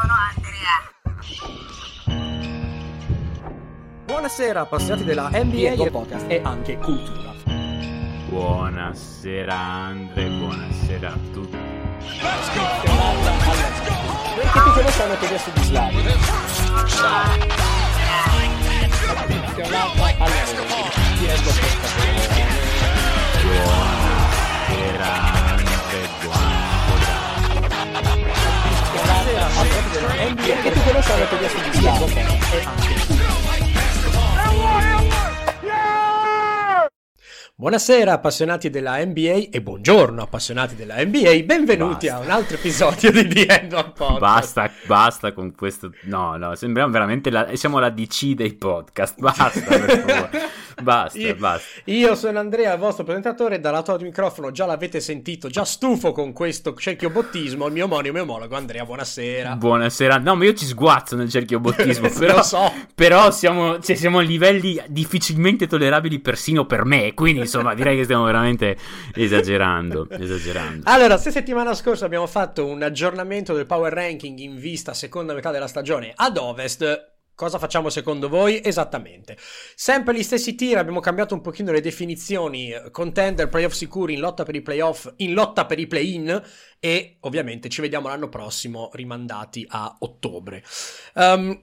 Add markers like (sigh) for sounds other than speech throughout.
sono Andrea. Buonasera appassionati della NBA e Podcast. e anche cultura. Buonasera Andre, buonasera a tutti. Perché tu conosci hanno chiesto di Slavio. Chiamata alla Diego Podcast. Buonasera Perché tu conosci hanno chiesto di e anche Buonasera appassionati della NBA e buongiorno appassionati della NBA, benvenuti Basta. a un altro episodio di The End of Podcast. Basta, basta con questo. No, no, sembriamo veramente la... siamo la DC dei podcast. Basta, per favore. (laughs) (laughs) Basta, Io, basta. io sono Andrea, il vostro presentatore, dal lato del microfono già l'avete sentito, già stufo con questo cerchiobottismo, il mio omonimo e omologo Andrea, buonasera. Buonasera. No, ma io ci sguazzo nel cerchiobottismo, (laughs) però, Lo so. però siamo, cioè, siamo a livelli difficilmente tollerabili persino per me, quindi insomma direi che stiamo veramente esagerando, esagerando. Allora, se settimana scorsa abbiamo fatto un aggiornamento del power ranking in vista seconda metà della stagione ad ovest, cosa facciamo secondo voi? Esattamente. Sempre gli stessi tir, abbiamo cambiato un pochino le definizioni, eh, contender, playoff sicuri, in lotta per i playoff, in lotta per i play-in e ovviamente ci vediamo l'anno prossimo rimandati a ottobre. Ehm,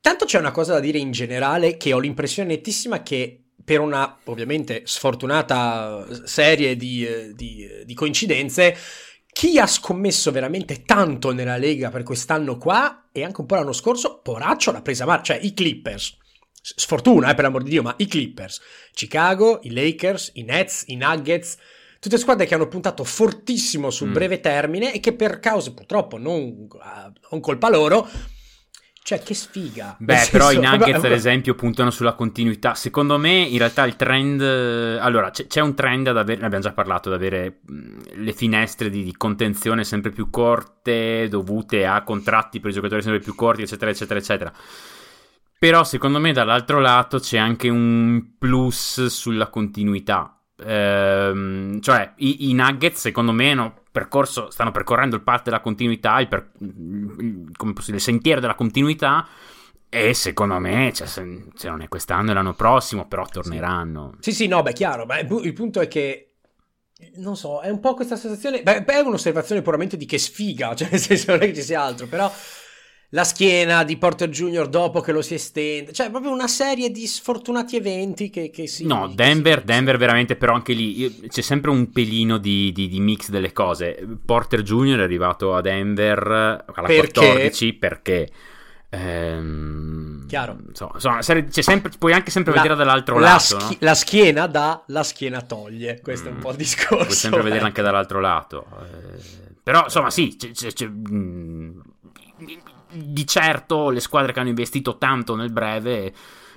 tanto c'è una cosa da dire in generale che ho l'impressione nettissima che per una ovviamente sfortunata serie di, eh, di, eh, di coincidenze, chi ha scommesso veramente tanto nella Lega per quest'anno qua e anche un po' l'anno scorso, poraccio l'ha presa male, cioè i Clippers. Sfortuna, eh, per l'amor di Dio, ma i Clippers, Chicago, i Lakers, i Nets, i Nuggets, tutte squadre che hanno puntato fortissimo sul Mm. breve termine e che per cause purtroppo non, ah, non colpa loro, cioè che sfiga. Beh, Nel però i senso- Nuggets, ad esempio, puntano sulla continuità. Secondo me, in realtà, il trend. eh, Allora, c'è, c'è un trend ad avere. Ne abbiamo già parlato, ad avere mh, le finestre di, di contenzione sempre più corte, dovute a contratti per i giocatori sempre più corti, eccetera, eccetera, eccetera. Però, secondo me, dall'altro lato c'è anche un plus sulla continuità. Ehm, cioè, i, i Nuggets, secondo me, hanno percorso, stanno percorrendo il path della continuità, il, per- il- il sentiero della continuità. E secondo me, cioè, se, se non è quest'anno, è l'anno prossimo, però torneranno. Sì, sì, no, beh, chiaro, ma il pu- il punto è che non so, è un po' questa sensazione, beh, beh, è un'osservazione puramente di che sfiga, (laughs) cioè nel senso non è che ci sia altro, però la schiena di Porter Jr. dopo che lo si estende, cioè proprio una serie di sfortunati eventi che, che si... No, Denver, si- Denver veramente, però anche lì io- c'è sempre un pelino di, di- di mix delle cose. Porter Jr. è arrivato a Denver alla Perché? 14 perché... ehm, Chiaro. insomma, sempre, puoi anche sempre La- vedere dall'altro la, lato, schi- no? la schiena dà, la schiena toglie, questo è un Mm. po' il discorso. Puoi sempre vedere eh. anche dall'altro lato. Eh, però, insomma, sì, c'è- c'è- c'è, mm, di certo le squadre che hanno investito tanto nel breve,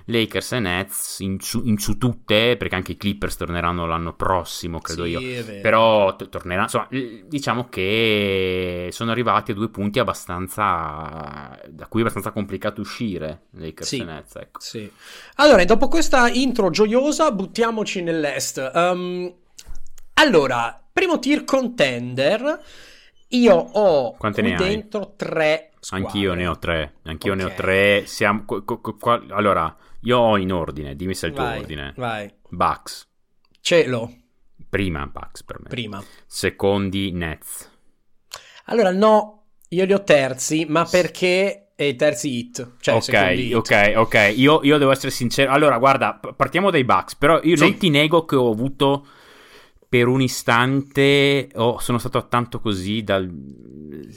Lakers e Nets, in su, in su tutte, perché anche i Clippers torneranno l'anno prossimo, credo Sì, io. Però t- tornerà, insomma, diciamo che sono arrivati a due punti abbastanza da cui è abbastanza complicato uscire Lakers Sì. e Nets, ecco. Sì. Allora, dopo questa intro gioiosa, buttiamoci nell'est. Um, allora, primo tier contender. Io ho Quante hai? dentro tre squadre. Anch'io ne ho tre, anch'io ne ho tre. Siamo, qu- qu- qua- allora, io ho in ordine, dimmi se è il tuo Vai, ordine. vai. Bucks, Cielo, prima Bucks per me. prima. Secondi Nets. Allora, no, io li ho terzi, ma perché i terzi hit. Cioè, ok, hit. ok, ok. Io, io devo essere sincero. Allora, guarda, partiamo dai Bucks. Però io Sì. non ti nego che ho avuto per un istante. oh, sono stato tanto così dal.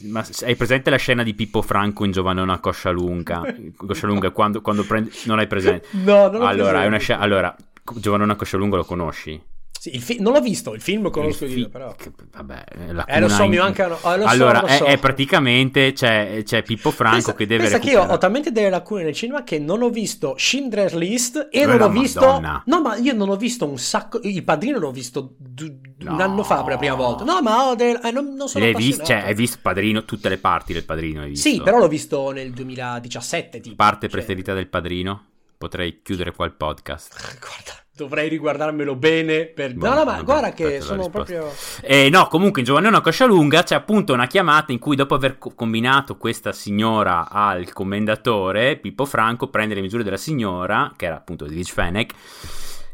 Ma hai presente la scena di Pippo Franco in Giovannona Coscia Lunga? Coscia Lunga (laughs) quando, quando prende. Non hai presente? No, non l'ho Allora, è una presente. scena. Allora, Giovannona Coscia Lunga lo conosci? Sì, fi- non l'ho visto, il film lo conosco fi- io, però. che- vabbè, la Eh, lo so, mi mancano. eh, lo so, allora, lo è, so. è praticamente c'è, c'è Pippo Franco pensa, che deve pensa che io recuperare. ho talmente delle lacune nel cinema che non ho visto Schindler's List e Eh, non ho visto Madonna. no ma io non ho visto un sacco il padrino l'ho visto un No. anno fa per la prima volta no ma ho del- eh, non, non sono L'hai visto, cioè, hai visto Padrino, tutte le parti del Padrino hai visto? sì però l'ho visto nel 2017 tipo Parte Cioè, preferita del Padrino? Potrei chiudere qua il podcast. (laughs) guarda dovrei riguardarmelo bene per... Boh, no, no, ma vabbè, guarda che sono proprio... Eh, no, comunque in Giovannone Coscialunga c'è appunto una chiamata in cui dopo aver co- combinato questa signora al commendatore, Pippo Franco prende le misure della signora, che era appunto di Rich Fennec,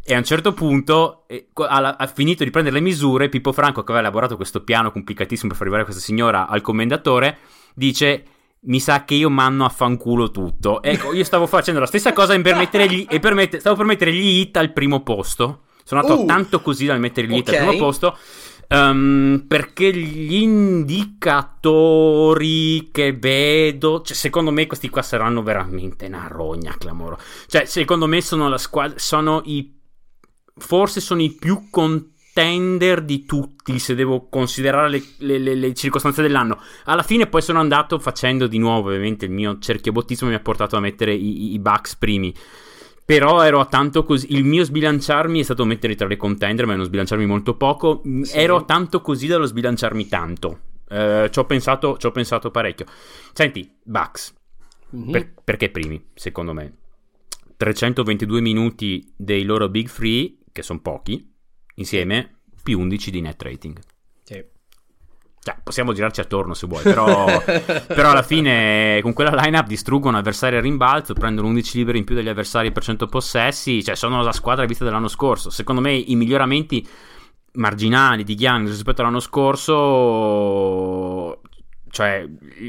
e a un certo punto eh, ha finito di prendere le misure, Pippo Franco che aveva elaborato questo piano complicatissimo per far arrivare questa signora al commendatore, dice... Mi sa che io manno a fanculo tutto. Ecco, io stavo facendo la stessa cosa per mettere gli, e per mette- stavo per mettere gli hit al primo posto. Sono andato Uh, tanto così dal mettere gli hit al primo posto. Ehm, perché gli indicatori che vedo, cioè, secondo me questi qua saranno veramente una rogna clamorosa. Cioè, secondo me sono la squadra, sono i forse sono i più contender di tutti se devo considerare le, le- le- le circostanze dell'anno. Alla fine poi sono andato facendo di nuovo, ovviamente il mio cerchiobottismo mi ha portato a mettere i, i- Bucks primi. Però ero a tanto così. Il mio sbilanciarmi è stato metterli tra le contender, ma è uno sbilanciarmi molto poco. Sì. Ero tanto così dallo sbilanciarmi tanto. Eh, ci ho pensato, ci ho pensato parecchio. Senti, Bucks, Mhm. per- perché primi, secondo me? 322 minuti dei loro Big Free, che sono pochi, insieme, più 11 di net rating. Sì. Cioè, possiamo girarci attorno se vuoi, però, (laughs) però alla fine con quella lineup distruggono avversari a rimbalzo, prendono 11 liberi in più degli avversari per 100 possessi, cioè sono la squadra vista dell'anno scorso. Secondo me i miglioramenti marginali di Giannis rispetto all'anno scorso, cioè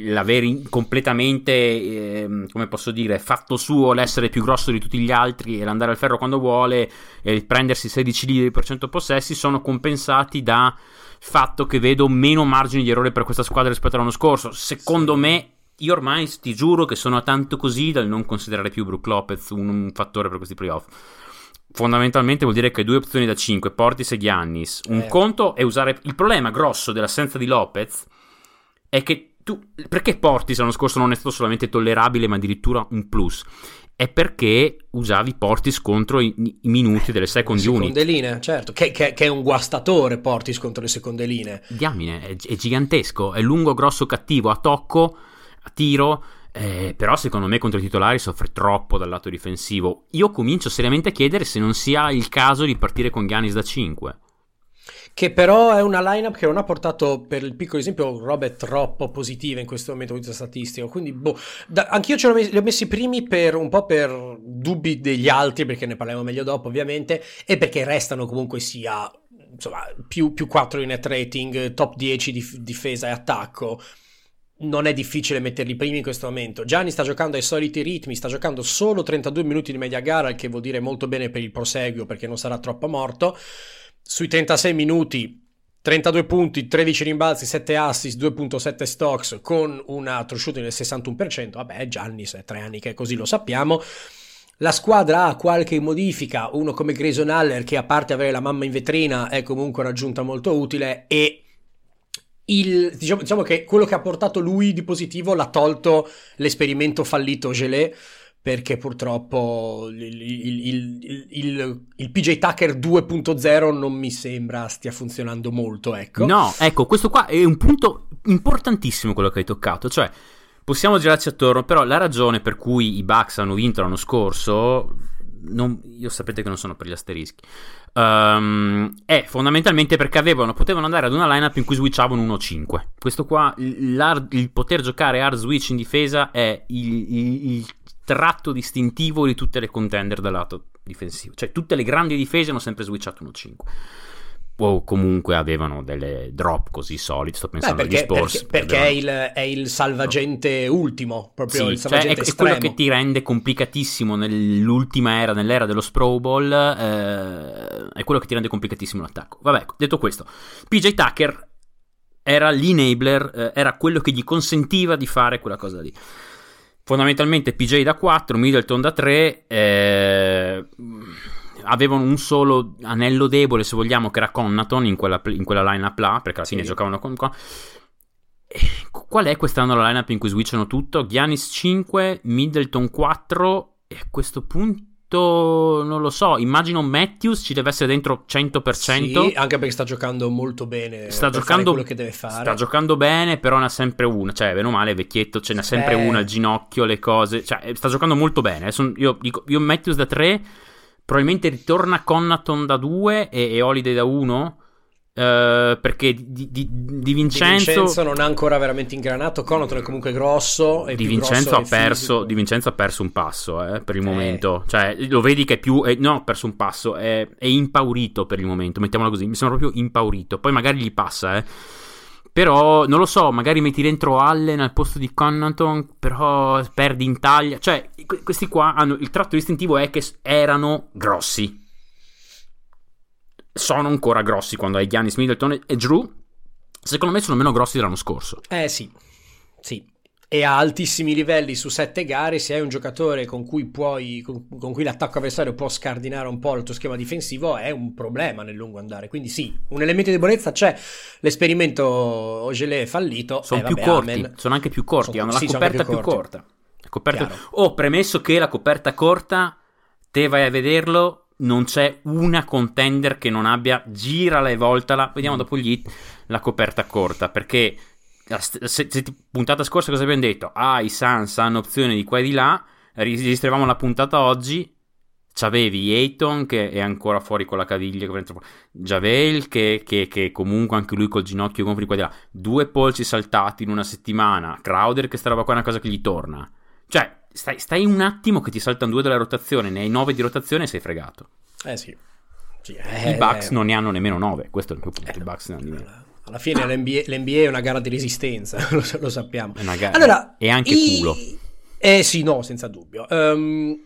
l'aver completamente, ehm, come posso dire, fatto suo l'essere più grosso di tutti gli altri e l'andare al ferro quando vuole e il prendersi 16 liberi per 100 possessi sono compensati da fatto che vedo meno margini di errore per questa squadra rispetto all'anno scorso. Secondo me, io ormai ti giuro che sono tanto così dal non considerare più Brook Lopez un, un fattore per questi playoff. Fondamentalmente vuol dire che due opzioni da 5, Portis e Giannis. Un Eh. conto è usare. Il problema grosso dell'assenza di Lopez è che tu. Perché Portis l'anno scorso non è stato solamente tollerabile, ma addirittura un plus? È perché usavi Portis contro i, i minuti delle second unit. Seconde linee, certo, che, che- che è un guastatore Portis contro le seconde linee. Diamine, è, è gigantesco, è lungo, grosso, cattivo, a tocco, a tiro, eh, però secondo me contro i titolari soffre troppo dal lato difensivo. Io comincio seriamente a chiedere se non sia il caso di partire con Giannis da 5. Che però è una lineup che non ha portato, per il piccolo esempio, robe troppo positive in questo momento vista statistico. Quindi, boh, da- anch'io ce messi, li ho messi primi per un po' per dubbi degli altri, perché ne parliamo meglio dopo, ovviamente, e perché restano comunque sia, insomma, più, più 4 in net rating, top 10 di difesa e attacco. Non è difficile metterli primi in questo momento. Gianni sta giocando ai soliti ritmi, sta giocando solo 32 minuti di media gara, il che vuol dire molto bene per il proseguio perché non sarà troppo morto. Sui 36 minuti, 32 punti, 13 rimbalzi, 7 assist, 2.7 stocks con una true shooting del 61%. Vabbè, Giannis è tre anni che è così, lo sappiamo. La squadra ha qualche modifica, uno come Grayson Haller che a parte avere la mamma in vetrina è comunque un'aggiunta molto utile e il, diciamo, diciamo che quello che ha portato lui di positivo l'ha tolto l'esperimento fallito Gelé perché purtroppo il, il- il- il- PJ Tucker 2.0 non mi sembra stia funzionando molto, ecco. No, ecco, questo qua è un punto importantissimo quello che hai toccato, cioè possiamo girarci attorno, però la ragione per cui i Bucks hanno vinto l'anno scorso, non- io sapete che non sono per gli asterischi, ehm, è fondamentalmente perché avevano, potevano andare ad una lineup in cui switchavano 1-5. Questo qua, il poter giocare hard switch in difesa è il tratto distintivo di tutte le contender dal lato difensivo, cioè tutte le grandi difese hanno sempre switchato 1-5 o comunque avevano delle drop così solide. Sto Beh, pensando agli perché, Spurs. perché- perché è, il, è il salvagente ultimo, proprio Sì, il cioè, salvagente è, è estremo. quello che ti rende complicatissimo nell'ultima era, nell'era dello Pro Bowl. eh, è quello che ti rende complicatissimo l'attacco. Vabbè, detto questo, PJ Tucker era l'enabler, eh, era quello che gli consentiva di fare quella cosa lì. Fondamentalmente PJ da 4, Middleton da 3, eh, avevano un solo anello debole, se vogliamo, che era Connaton in quella, in quella line-up là, perché alla fine Sì. giocavano con... con- Eh, Qual è quest'anno la line-up in cui switchano tutto? Giannis 5, Middleton 4 e a questo punto non lo so, immagino Matthews ci deve essere dentro 100%. Sì, anche perché sta giocando molto bene. sta giocando quello che deve fare. sta giocando bene però ne ha sempre una cioè bene o male vecchietto ce n'ha sempre Eh. una al ginocchio le cose cioè sta giocando molto bene Adesso io dico io Matthews da 3 probabilmente ritorna Connaton da 2 e, e Holiday da 1. Uh, perché di, di, di, Vincenzo... Di Vincenzo non ha ancora veramente ingranato. Connaughton è comunque grosso. È di, Vincenzo ha perso, di Vincenzo ha perso un passo eh, per il eh. momento. Cioè, lo vedi che è più. È, no, ha perso un passo. È, è, impaurito per il momento. Mettiamola così. Mi sembra proprio impaurito. Poi magari gli passa, eh. Però non lo so, magari metti dentro Allen al posto di Connaughton, però perdi in taglia. Cioè, questi qua hanno il tratto distintivo è che erano grossi sono ancora grossi quando hai Giannis Middleton e Drew. Secondo me sono meno grossi dell'anno scorso. Eh sì, sì. E a altissimi livelli su sette gare, se hai un giocatore con cui, puoi, con, con cui l'attacco avversario può scardinare un po' il tuo schema difensivo, è un problema nel lungo andare. Quindi sì, un elemento di debolezza c'è. L'esperimento Ogele è fallito. Sono eh, più vabbè, corti, amen. sono anche più corti, Sono- hanno sì, la coperta più più corta. La coperta... Oh, premesso che la coperta corta, te vai a vederlo, non c'è una contender che non abbia, girala e voltala, vediamo Mm. dopo gli hit, la coperta corta, perché la se, se- puntata scorsa cosa abbiamo detto? Ah, i Suns hanno opzione di qua e di là, registravamo la puntata oggi, c'avevi Ayton che è ancora fuori con la caviglia. Javel che, che- che comunque anche lui col ginocchio gonfio di qua e di là, due polsi saltati in una settimana, Crowder che sta roba qua è una cosa che gli torna. Cioè, stai, stai un attimo che ti saltano due della rotazione, ne hai nove di rotazione e sei fregato. Eh sì. Sì, I eh, Bucks eh, non ne hanno nemmeno nove, questo è il mio punto, i Bucks ne hanno di meno. Alla fine l'NBA, l'NBA è una gara di resistenza, (laughs) lo, lo sappiamo. È una gara- Allora, e anche i- culo. Eh sì, no, senza dubbio. Ehm,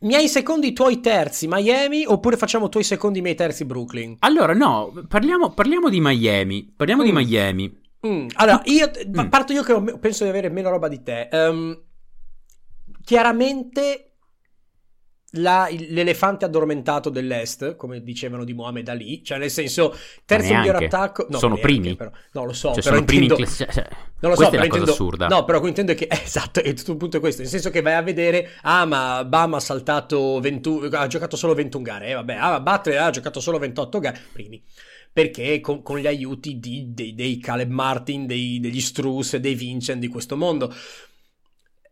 miei secondi, tuoi terzi Miami, oppure facciamo tuoi secondi, miei terzi Brooklyn? Allora, no, parliamo, parliamo di Miami, parliamo di Mm. Miami. Mm, Allora, io Mm. parto io che penso di avere meno roba di te. Ehm, chiaramente la- l'elefante addormentato dell'est, come dicevano di Mohamed Ali, cioè nel senso terzo Ma miglior attacco, no, Sono neanche, primi. però. No, lo so, Cioè, però sono primi in intendo- classe- cioè, non lo so, è però intendo, assurda. No, però intendo che (laughs) esatto, è tutto il punto è questo, nel senso che vai a vedere ah, ma Bam ha saltato 21 ha giocato solo 21 gare, eh, vabbè, ah, Butler ha giocato solo 28 gare, primi. Perché con, con gli aiuti di- dei, dei Caleb Martin, dei- degli Struss, dei Vincent di questo mondo.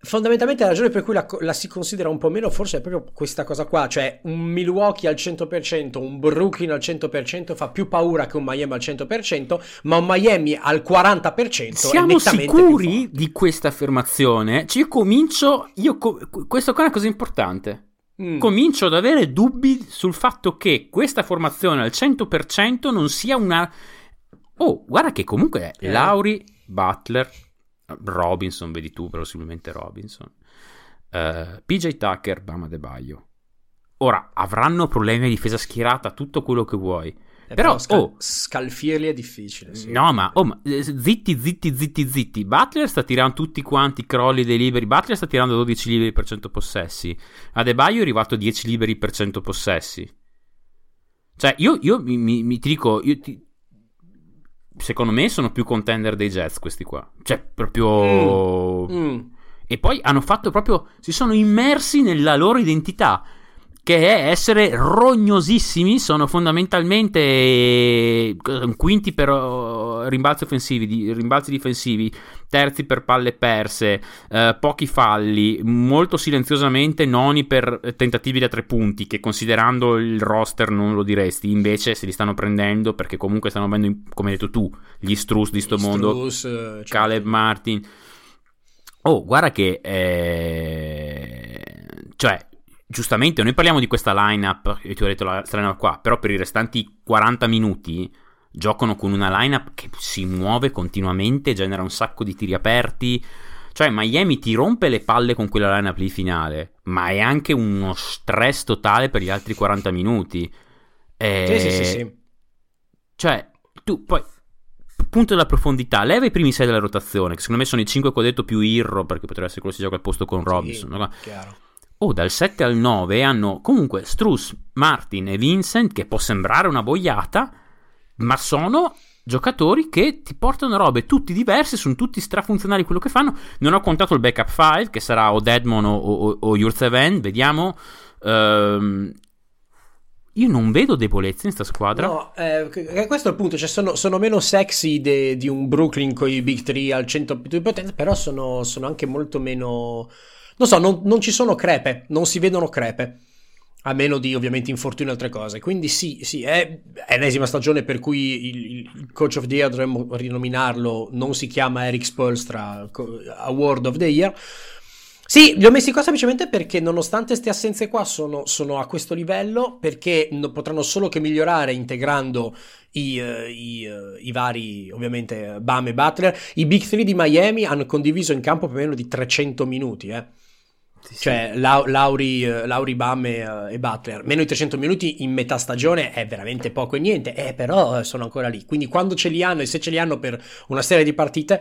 Fondamentalmente la ragione per cui la, la si considera un po' meno forse è proprio questa cosa qua, cioè un Milwaukee al 100%, un Brooklyn al 100% fa più paura che un Miami al 100%, ma un Miami al 40% è Siamo sicuri di questa affermazione? Cioè, io comincio. Io co- questo qua è una cosa importante. Mm. Comincio ad avere dubbi sul fatto che questa formazione al 100% non sia una. Oh, guarda che comunque è Eh. Lauri, Butler, Robinson, vedi tu, possibilmente Robinson, eh, PJ Tucker, Bama De Baio. Ora avranno problemi di difesa schierata, tutto quello che vuoi. Eh, però, scal- oh. scalfirli è difficile. Sì. No, ma, oh, ma, eh, zitti, zitti, zitti, zitti. Butler sta tirando tutti quanti i crolli dei liberi. Butler sta tirando 12 liberi per 100 possessi. Adebayo è arrivato a 10 liberi per 100 possessi. Cioè, io, io mi, mi- mi- ti dico, io ti- secondo me sono più contender dei Jets questi qua. Cioè, proprio... Mm. E poi hanno fatto proprio. Si sono immersi nella loro identità. Che è essere rognosissimi. Sono fondamentalmente eh, quinti per eh, rimbalzi offensivi, rimbalzi difensivi, terzi per palle perse, eh, pochi falli, molto silenziosamente noni per tentativi da tre punti. Che considerando il roster non lo diresti. Invece se li stanno prendendo perché comunque stanno avendo, come hai detto tu, gli Strus di sto mondo. Strus, eh, cioè- Caleb Martin. Oh, guarda che... eh, Cioè, giustamente, noi parliamo di questa lineup, io ti ho detto la lineup qua, però per i restanti 40 minuti giocano con una lineup che si muove continuamente, genera un sacco di tiri aperti. Cioè, Miami ti rompe le palle con quella lineup lì finale, ma è anche uno stress totale per gli altri 40 minuti. Eh, Sì, sì, sì, sì. cioè, tu poi punto della profondità, leva i primi sei della rotazione, che secondo me sono i 5 che ho detto più Irro, perché potrebbe essere quello che si gioca al posto con Robinson. Sì, no? chiaro. Oh, dal 7 al 9 hanno comunque Struss, Martin e Vincent, che può sembrare una boiata, ma sono giocatori che ti portano robe tutti diverse, sono tutti strafunzionali quello che fanno. Non ho contato il backup 5, che sarà o Deadmon o, o, o Yurtseven, vediamo. Ehm, io non vedo debolezze in sta squadra. No, eh, questo è il punto, cioè sono, sono meno sexy de- di un Brooklyn con i Big 3 al 100 più di potenza, però sono, sono anche molto meno... Non so, non, non ci sono crepe, non si vedono crepe. a meno di ovviamente infortuni e altre cose. Quindi sì, sì, è, è l'ennesima stagione per cui il, il, Coach of the Year dovremmo rinominarlo, non si chiama Eric Spolstra Award of the Year. Sì, li ho messi qua semplicemente perché nonostante queste assenze qua sono, sono a questo livello, perché no, potranno solo che migliorare integrando i, uh, i, uh, i, vari, ovviamente, Bam e Butler. I Big Three di Miami hanno condiviso in campo per meno di 300 minuti, eh. Sì, cioè, sì. La, Lauri, uh, Lauri, Bam e, e, Butler, meno di 300 minuti in metà stagione è veramente poco e niente, eh, però sono ancora lì. Quindi quando ce li hanno e se ce li hanno per una serie di partite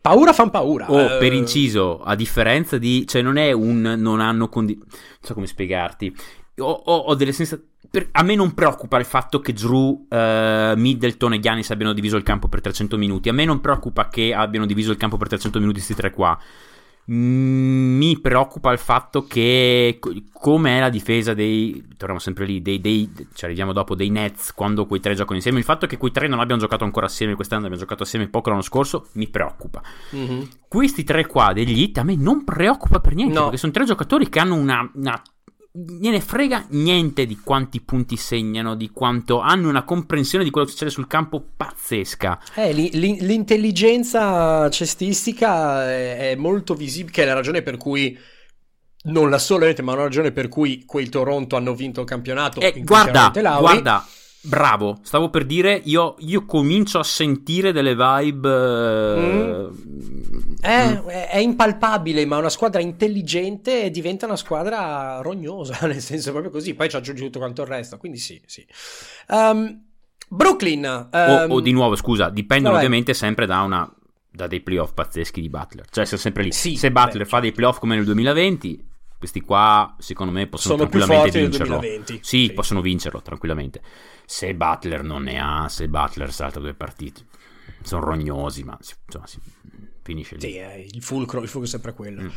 Paura fan paura. Oh, uh... per inciso, a differenza di... Cioè non è un non hanno condiviso... Non so come spiegarti. Ho, ho, ho delle sensazioni... Per... a me non preoccupa il fatto che Drew, uh, Middleton e Giannis abbiano diviso il campo per 300 minuti. A me non preoccupa che abbiano diviso il campo per 300 minuti questi tre qua. Mm, mi preoccupa il fatto che come è la difesa dei torniamo sempre lì dei, dei ci arriviamo dopo dei Nets quando quei tre giocano insieme il fatto che quei tre non abbiano giocato ancora assieme quest'anno abbiano giocato assieme poco l'anno scorso mi preoccupa mm-hmm. questi tre qua degli hit a me non preoccupa per niente no. perché sono tre giocatori che hanno una, una gliene frega niente di quanti punti segnano, di quanto hanno una comprensione di quello che succede sul campo pazzesca. Eh, l'intelligenza cestistica è, molto visibile, che è la ragione per cui non la sola, ma una ragione per cui quei Toronto hanno vinto il campionato. Eh, guarda, guarda, Bravo, stavo per dire, io, io, comincio a sentire delle vibe... Mm. È, mm. è, impalpabile, ma una squadra intelligente diventa una squadra rognosa, (laughs) nel senso proprio così, poi ci aggiungi tutto quanto il resto, quindi sì, sì. Um, Brooklyn... Um... O, o, ehm, di nuovo, scusa, dipendono Vabbè. ovviamente sempre da una da dei playoff pazzeschi di Butler. Cioè, siamo sempre lì. Sì, Se Butler beh, fa dei playoff come nel 2020, questi qua, secondo me, possono Sono tranquillamente vincerlo. 2020, sì, sì, possono vincerlo tranquillamente. Se Butler non ne ha, se Butler salta due partite, sono rognosi, ma insomma, si finisce lì. Sì, eh, il fulcro, il fulcro è sempre quello. Mm.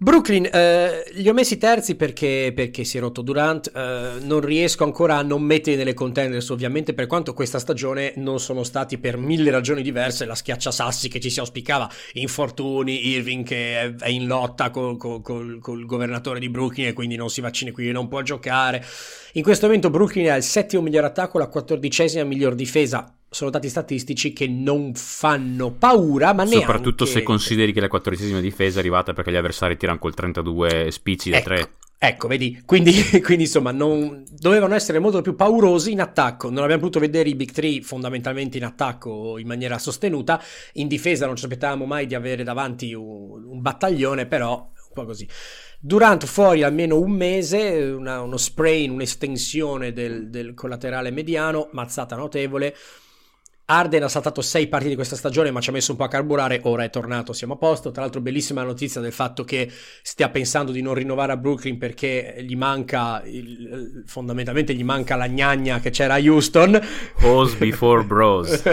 Brooklyn, eh, li ho messi terzi perché, perché si è rotto Durant, eh, non riesco ancora a non metterli nelle contenders ovviamente per quanto questa stagione non sono stati per mille ragioni diverse la schiacciasassi che ci si auspicava, infortuni, Irving che è in lotta col, col, col, col governatore di Brooklyn e quindi non si vaccina quindi non può giocare. In questo momento Brooklyn ha il settimo miglior attacco, la quattordicesima miglior difesa, sono dati statistici che non fanno paura, ma neanche... Soprattutto se consideri che la quattordicesima difesa è arrivata perché gli avversari tirano col 32 spicci da ecco, 3. Ecco, vedi, quindi, (laughs) quindi insomma non, dovevano essere molto più paurosi in attacco, non abbiamo potuto vedere i Big 3 fondamentalmente in attacco in maniera sostenuta, in difesa non ci aspettavamo mai di avere davanti un, un battaglione, però un po' così. Durant fuori almeno un mese, una, uno sprain, un'estensione del, del collaterale mediano, mazzata notevole, Arden ha saltato sei partite di questa stagione, ma ci ha messo un po' a carburare. Ora è tornato, siamo a posto. Tra l'altro, bellissima notizia del fatto che stia pensando di non rinnovare a Brooklyn perché gli manca, il, fondamentalmente, gli manca la gnagna che c'era a Houston. Pose before bros. (laughs)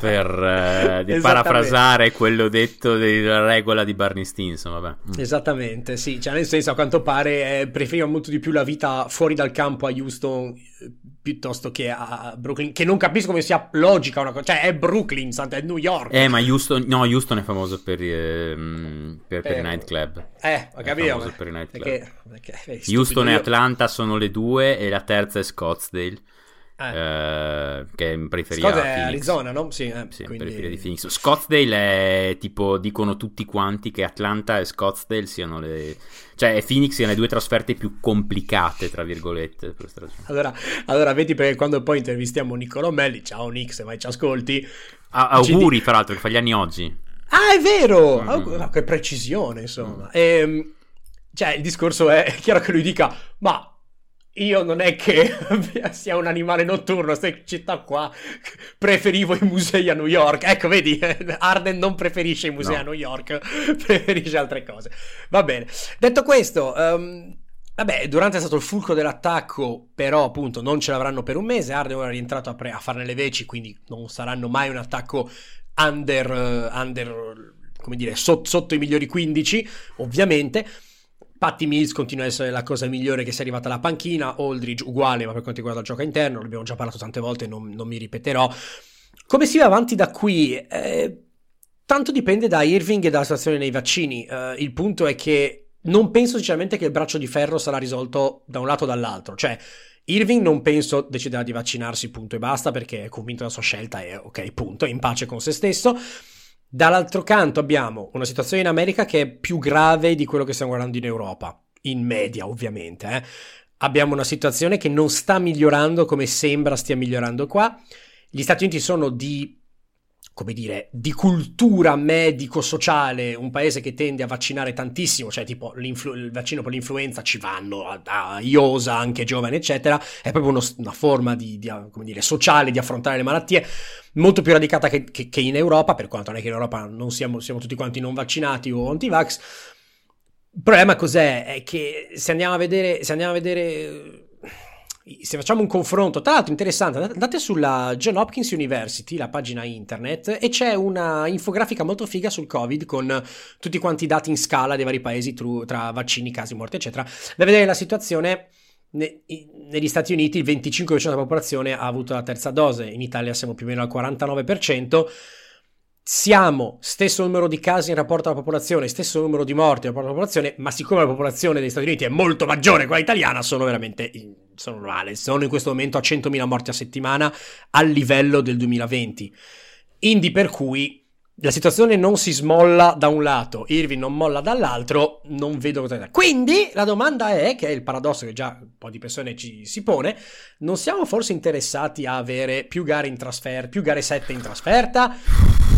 per eh, parafrasare quello detto della regola di Barney Stinson. Vabbè. Mm. Esattamente, sì. Cioè, nel senso, a quanto pare, eh, preferiva molto di più la vita fuori dal campo a Houston piuttosto che a Brooklyn, che non capisco come sia logica una cosa, cioè è Brooklyn, è New York. Eh, ma Houston, no, Houston è famoso per, eh, per, per eh, i nightclub. Eh, ho capito. È per i nightclub. Perché, perché, eh, Houston e Atlanta sono le due e la terza è Scottsdale. Eh. Eh, che è in periferia Scott è Arizona, no? Sì, eh, sì quindi... periferia di Phoenix. Scottsdale è tipo, dicono tutti quanti che Atlanta e Scottsdale siano le... Cioè, Phoenix siano le due trasferte più complicate, tra virgolette. Allora, allora, vedi perché quando poi intervistiamo Niccolo Melli, ciao Nick, se mai ci ascolti... A- auguri, tra l'altro, che fa gli anni oggi. Ah, è vero! Mm-hmm. Aug- che precisione, insomma. Mm. E, ehm, cioè, il discorso è, è (laughs) chiaro che lui dica, ma io non è che (laughs) sia un animale notturno, queste città qua, preferivo i musei a New York. Ecco, vedi, (laughs) Arden non preferisce i musei no. a New York, (laughs) preferisce altre cose. Va bene. Detto questo, um, vabbè, Durante è stato il fulcro dell'attacco, però appunto non ce l'avranno per un mese. Arden ora è rientrato a, pre- a farne le veci, quindi non saranno mai un attacco under, uh, under come dire, so- sotto i migliori 15, ovviamente. Patty Mills continua a essere la cosa migliore che sia arrivata alla panchina, Aldridge uguale ma per quanto riguarda il gioco interno, l'abbiamo già parlato tante volte, non, non mi ripeterò. Come si va avanti da qui? Eh, tanto dipende da Irving e dalla situazione nei vaccini. Eh, il punto è che non penso sinceramente che il braccio di ferro sarà risolto da un lato o dall'altro. Cioè, Irving non penso deciderà di vaccinarsi, punto e basta, perché è convinto della sua scelta e ok, punto, è in pace con se stesso. Dall'altro canto abbiamo una situazione in America che è più grave di quello che stiamo guardando in Europa, in media ovviamente. Eh. Abbiamo una situazione che non sta migliorando come sembra stia migliorando qua. Gli Stati Uniti sono di come dire, di cultura medico-sociale, un paese che tende a vaccinare tantissimo, cioè tipo il vaccino per l'influenza ci vanno a, a IOSA, anche giovani, eccetera, è proprio uno, una forma di, di, come dire, sociale di affrontare le malattie molto più radicata che, che, che, in Europa, per quanto non è che in Europa non siamo, siamo tutti quanti non vaccinati o anti-vax. Il problema cos'è? È che se andiamo a vedere, se andiamo a vedere se facciamo un confronto, tra l'altro interessante, andate sulla John Hopkins University, la pagina internet, e c'è una infografica molto figa sul Covid con tutti quanti i dati in scala dei vari paesi tra vaccini, casi, morti, eccetera, da vedere la situazione negli Stati Uniti il 25% della popolazione ha avuto la terza dose, in Italia siamo più o meno al 49%. Siamo stesso numero di casi in rapporto alla popolazione, stesso numero di morti in rapporto alla popolazione, ma siccome la popolazione degli Stati Uniti è molto maggiore quella italiana, sono veramente sono male. Sono in questo momento a 100.000 morti a settimana a livello del 2020. Indi per cui la situazione non si smolla da un lato, Irving non molla dall'altro, non vedo cosa. Quindi la domanda è, che è il paradosso che già un po' di persone ci si pone, non siamo forse interessati a avere più gare in trasferta, più gare 7 in trasferta?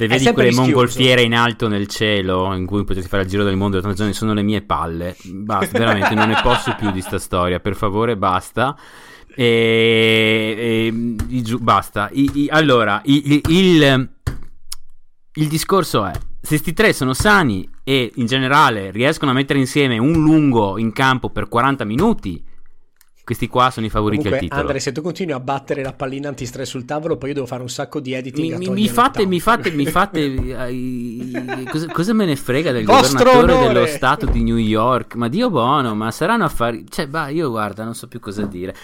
Le vedi quelle mongolfiere in alto nel cielo in cui potete fare il giro del mondo tante giorni sono le mie palle. Basta, veramente non ne posso più di sta storia. Per favore, basta. E, e giù, basta. I, i, allora, il, il, il discorso è: se questi tre sono sani e in generale riescono a mettere insieme un lungo in campo per 40 minuti questi qua sono i favoriti Comunque, al titolo. Andre, se tu continui a battere la pallina antistress sul tavolo, poi io devo fare un sacco di editing. Mi, mi fate, mi fate, (laughs) mi fate, cosa, cosa, me ne frega del Vostro governatore onore. dello stato di New York? Ma Dio buono, ma saranno affari. Cioè, bah, io guarda, non so più cosa dire.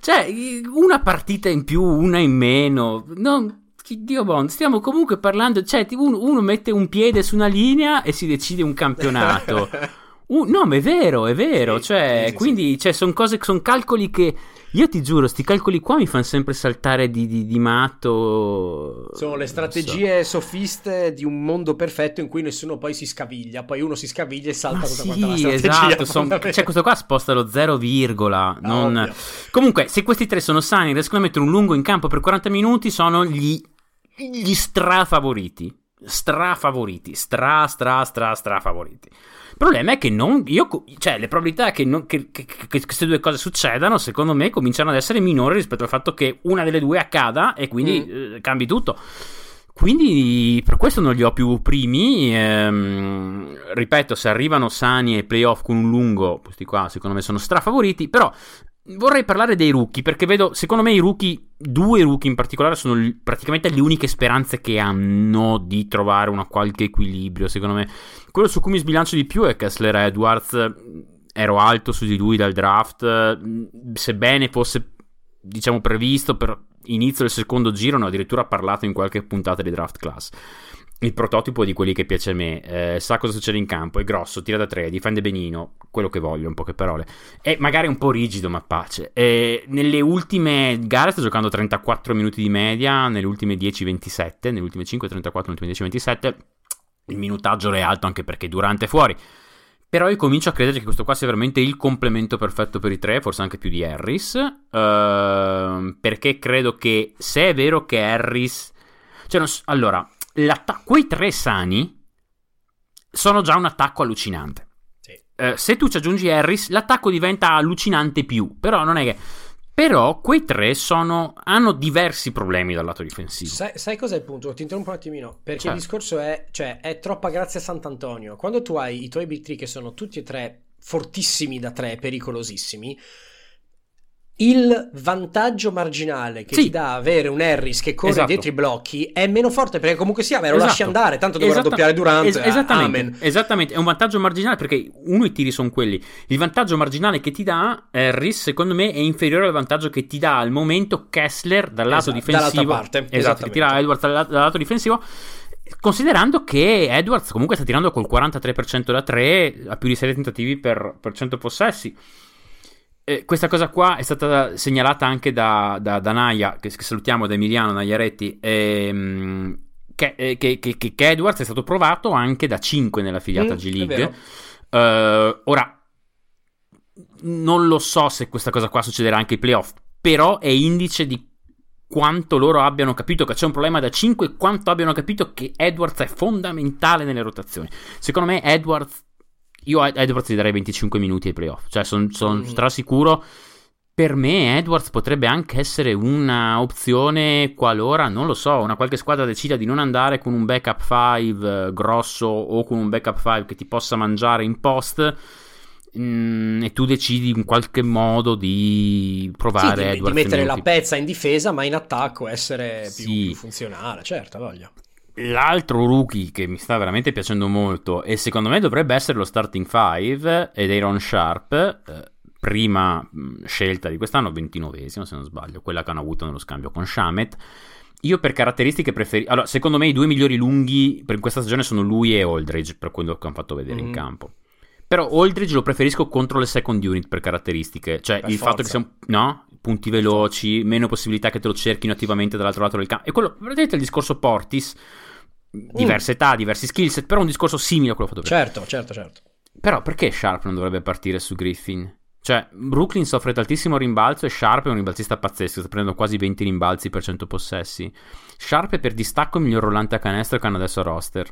Cioè, una partita in più, una in meno. Non, Dio buono, stiamo comunque parlando. Cioè, uno, uno mette un piede su una linea e si decide un campionato. (laughs) Uh, no, ma è vero, è vero. Sì, cioè, sì, quindi sì. Cioè, sono cose, sono calcoli che. Io ti giuro, sti calcoli qua mi fanno sempre saltare di, di, di matto. Sono le strategie so. sofiste di un mondo perfetto in cui nessuno poi si scaviglia. Poi uno si scaviglia e salta ma tutta sì, quanta la strategia. Esatto, (laughs) son, cioè questo qua sposta lo 0, virgola. Non... Ah, Comunque, se questi tre sono sani, riescono a mettere un lungo in campo per 40 minuti, sono gli, gli stra favoriti. Stra favoriti. Stra, stra, stra, stra favoriti. Il problema è che non. Io, cioè, le probabilità che, non, che, che, che, queste due cose succedano, secondo me, cominciano ad essere minori rispetto al fatto che una delle due accada e quindi mm. eh, cambi tutto. Quindi per questo non li ho più primi. Ehm, ripeto, se arrivano sani ai playoff con un lungo, questi qua secondo me sono strafavoriti. Però vorrei parlare dei rookie perché vedo, secondo me i rookie, due rookie in particolare sono l- praticamente le uniche speranze che hanno di trovare una qualche equilibrio, secondo me. Quello su cui mi sbilancio di più è Kessler Edwards, ero alto su di lui dal draft, sebbene fosse diciamo previsto per inizio del secondo giro, ne ho addirittura parlato in qualche puntata di draft class il prototipo di quelli che piace a me, eh, sa cosa succede in campo, è grosso, tira da tre, difende benino, quello che voglio, in poche parole. È magari un po' rigido, ma pace. E nelle ultime gare sta giocando 34 minuti di media, nelle ultime 10-27, nelle ultime 5 34, nelle ultime 10-27. Il minutaggio è alto anche perché durante è fuori. Però io comincio a credere che questo qua sia veramente il complemento perfetto per i tre, forse anche più di Harris. Uh, perché credo che se è vero che Harris... Cioè, non... allora, quei tre sani sono già un attacco allucinante. Sì. Eh, se tu ci aggiungi Harris, l'attacco diventa allucinante più. Però non è che. Però quei tre sono, hanno diversi problemi dal lato difensivo. Sai, sai cos'è il punto? Ti interrompo un attimino. Perché certo. il discorso è, cioè, è troppa grazia a Sant'Antonio. Quando tu hai i tuoi big three che sono tutti e tre fortissimi da tre, pericolosissimi, il vantaggio marginale che sì. ti dà avere un Harris che corre esatto. dietro i blocchi è meno forte perché comunque sia, me lo esatto. lasci andare, tanto dovrà Esatta- doppiare Durante. Es- esattamente, Amen. esattamente, è un vantaggio marginale perché uno i tiri sono quelli. Il vantaggio marginale che ti dà Harris, secondo me, è inferiore al vantaggio che ti dà al momento Kessler dal lato esatto, difensivo. Parte, esatto, che tira Edwards dal, dal lato difensivo Considerando che Edwards comunque sta tirando col 43% da 3 a più di 6 tentativi per, per 100 possessi. Eh, questa cosa qua è stata segnalata anche da, da, da Naya, che, che, salutiamo, da Emiliano Naiaretti, ehm, che, eh, che, che, che, Edwards è stato provato anche da 5 nella filiata mm, G League. Uh, ora, non lo so se questa cosa qua succederà anche ai playoff, però è indice di quanto loro abbiano capito che c'è un problema da 5 e quanto abbiano capito che Edwards è fondamentale nelle rotazioni. Secondo me Edwards, io a Edwards gli darei 25 minuti ai playoff, cioè sono son mm. strasicuro. Per me Edwards potrebbe anche essere una opzione qualora, non lo so, una qualche squadra decida di non andare con un backup 5 eh, grosso o con un backup 5 che ti possa mangiare in post Mm, e tu decidi in qualche modo di provare sì, di, di, mettere minuti. la pezza in difesa ma in attacco essere più, sì. più funzionale certo voglio L'altro rookie che mi sta veramente piacendo molto e secondo me dovrebbe essere lo starting 5 ed Aaron Sharp, eh, prima mm, scelta di quest'anno, 29esimo se non sbaglio, quella che hanno avuto nello scambio con Shamet. Io per caratteristiche preferisco... Allora, secondo me i due migliori lunghi per questa stagione sono lui e Aldridge, per quello che hanno fatto vedere mm-hmm. in campo. Però Aldridge lo preferisco contro le second unit per caratteristiche. Cioè per il forza. fatto che siano no, punti veloci, meno possibilità che te lo cerchino attivamente dall'altro lato del campo. E quello, vedete il discorso Portis, diverse mm. età, diversi skillset, però un discorso simile a quello fatto prima. Certo, certo, certo. Però perché Sharp non dovrebbe partire su Griffin? Cioè, Brooklyn soffre tantissimo rimbalzo e Sharp è un rimbalzista pazzesco, sta prendendo quasi 20 rimbalzi per 100 possessi. Sharp è per distacco il miglior rollante a canestro che hanno adesso a roster.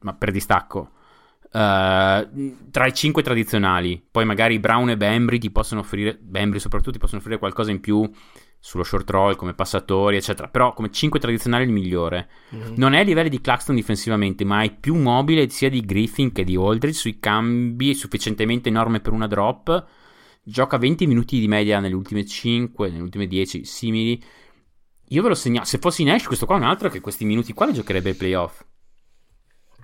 Ma per distacco. Uh, tra i cinque tradizionali, poi magari Brown e Bembry ti possono offrire, Bembry soprattutto ti possono offrire qualcosa in più sullo short roll come passatori, eccetera. Però come cinque tradizionali il migliore. Mm-hmm. Non è a livelli di Claxton difensivamente, ma è più mobile sia di Griffin che di Aldridge sui cambi, è sufficientemente enorme per una drop. Gioca 20 minuti di media nelle ultime 5, nelle ultime 10 simili. Io ve lo segnalo. Se fossi Nash, questo qua è un altro che questi minuti qua li giocherebbe ai playoff.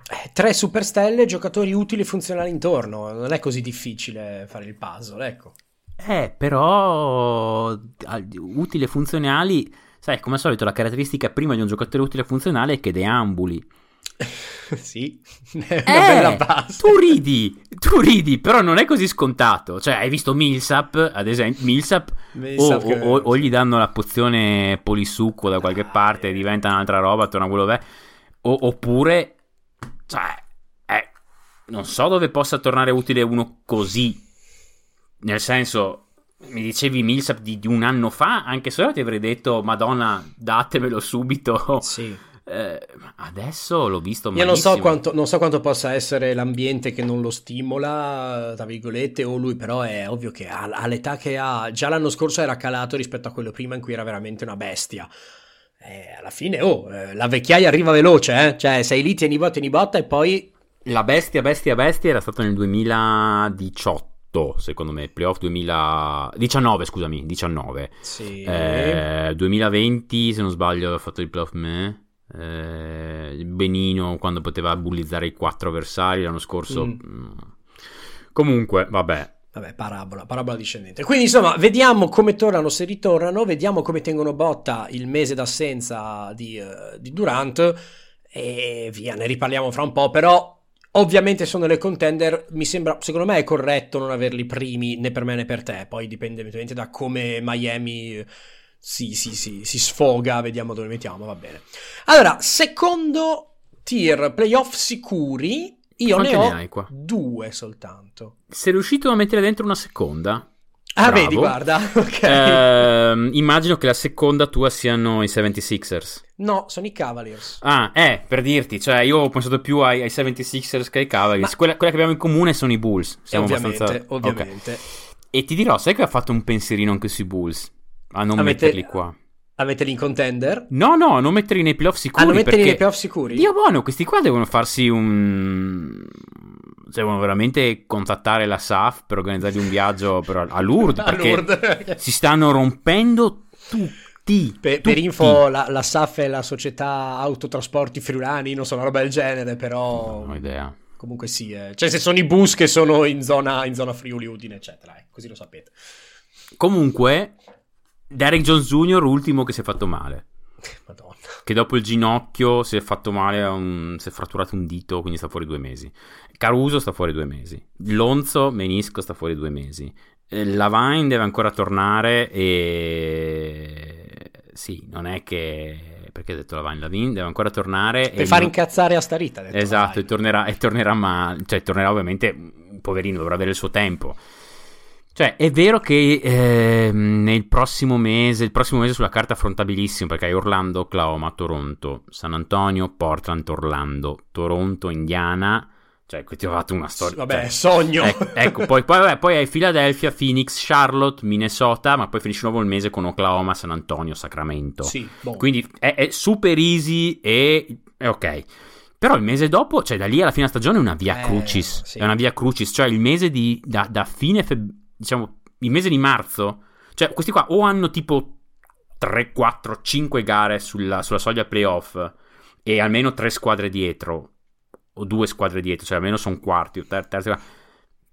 Eh, tre superstelle, giocatori utili e funzionali intorno. Non è così difficile fare il puzzle, ecco. Eh, però utili e funzionali, sai, come al solito la caratteristica prima di un giocatore utile e funzionale è che deambuli. (laughs) sì, (laughs) è una eh, bella base. Tu ridi, tu ridi, però non è così scontato. Cioè, hai visto Millsap, ad esempio, Millsap, Millsap o, o, o, gli danno la pozione polisucco da qualche parte e diventa un'altra roba, torna quello che è. oppure cioè, eh, non so dove possa tornare utile uno così. Nel senso, mi dicevi Millsap di, di, un anno fa, anche se ora ti avrei detto, Madonna, datemelo subito. Sì. (laughs) Eh, adesso l'ho visto Io non so, quanto, non so, quanto, possa essere l'ambiente che non lo stimola, tra virgolette, o lui, però è ovvio che all'età che ha, già l'anno scorso era calato rispetto a quello prima in cui era veramente una bestia eh, alla fine, oh, eh, la vecchiaia arriva veloce, eh? Cioè, sei lì, tieni botta, tieni botta e poi... La bestia, bestia, bestia era stata nel 2018, secondo me, playoff 2019, scusami, 19. Sì. Eh, 2020, se non sbaglio, ha fatto il playoff me. Eh, Benino quando poteva bullizzare i quattro avversari l'anno scorso. Mm. mm. Comunque, vabbè, Vabbè, parabola, parabola discendente. Quindi insomma, vediamo come tornano, se ritornano, vediamo come tengono botta il mese d'assenza di, uh, di Durant e via, ne riparliamo fra un po', però ovviamente sono le contender, mi sembra, secondo me è corretto non averli primi né per me né per te, poi dipende ovviamente da come Miami si, si, si, si sfoga, vediamo dove mettiamo, va bene. Allora, secondo tier playoff sicuri, io Quante ne ho ne due soltanto. Sei riuscito a mettere dentro una seconda? Ah, Bravo. vedi, guarda. (laughs) Ok. Eh, immagino che la seconda tua siano i 76ers. No, sono i Cavaliers. Ah, eh, per dirti, cioè io ho pensato più ai, ai 76ers che ai Cavaliers. Ma... Quella, quella, che abbiamo in comune sono i Bulls. Siamo ovviamente, abbastanza... ovviamente. Okay. E ti dirò, sai che ha fatto un pensierino anche sui Bulls? A non Avete... metterli qua a metterli in contender? No, no, non metterli nei playoff sicuri. Ah, non metterli nei playoff sicuri? Dio buono, questi qua devono farsi un... Devono veramente contattare la SAF per organizzargli un viaggio per... a Lourdes, (laughs) perché Lourdes. si stanno rompendo tutti. Per, per info, la, la, SAF è la società autotrasporti friulani, non so, una roba del genere, però... Non ho idea. Comunque sì, eh. cioè se sono i bus che sono in zona, in zona Friuli, Udine, eccetera, eh, così lo sapete. Comunque, Derek Jones Jr., ultimo che si è fatto male. Madonna. che dopo il ginocchio si è fatto male, un, si è fratturato un dito, quindi sta fuori due mesi. Caruso sta fuori due mesi. Lonzo, menisco, sta fuori due mesi. Eh, Lavine deve ancora tornare e... Sì, non è che... Perché ho detto Lavine? Lavine deve ancora tornare. Per far non... incazzare a Starita. Esatto, e tornerà, e tornerà, ma... Cioè, tornerà ovviamente, poverino, dovrà avere il suo tempo. Cioè, è vero che eh, nel prossimo mese, il prossimo mese sulla carta affrontabilissimo, perché hai Orlando, Oklahoma, Toronto, San Antonio, Portland, Orlando, Toronto, Indiana. Cioè, qui ti ho fatto una storia. Vabbè, cioè, sogno. Ecco, ecco poi, poi, vabbè, poi hai Philadelphia, Phoenix, Charlotte, Minnesota, ma poi finisce nuovo il mese con Oklahoma, San Antonio, Sacramento. Sì, boh. Quindi è, è, super easy e è ok. Però il mese dopo, cioè da lì alla fine stagione è una via eh, crucis. Sì. È una via crucis, cioè il mese di, da, da fine febbraio diciamo, il mese di marzo, cioè questi qua o hanno tipo 3, 4, 5 gare sulla, sulla soglia playoff e almeno 3 squadre dietro, o 2 squadre dietro, cioè almeno sono quarti o ter- terzi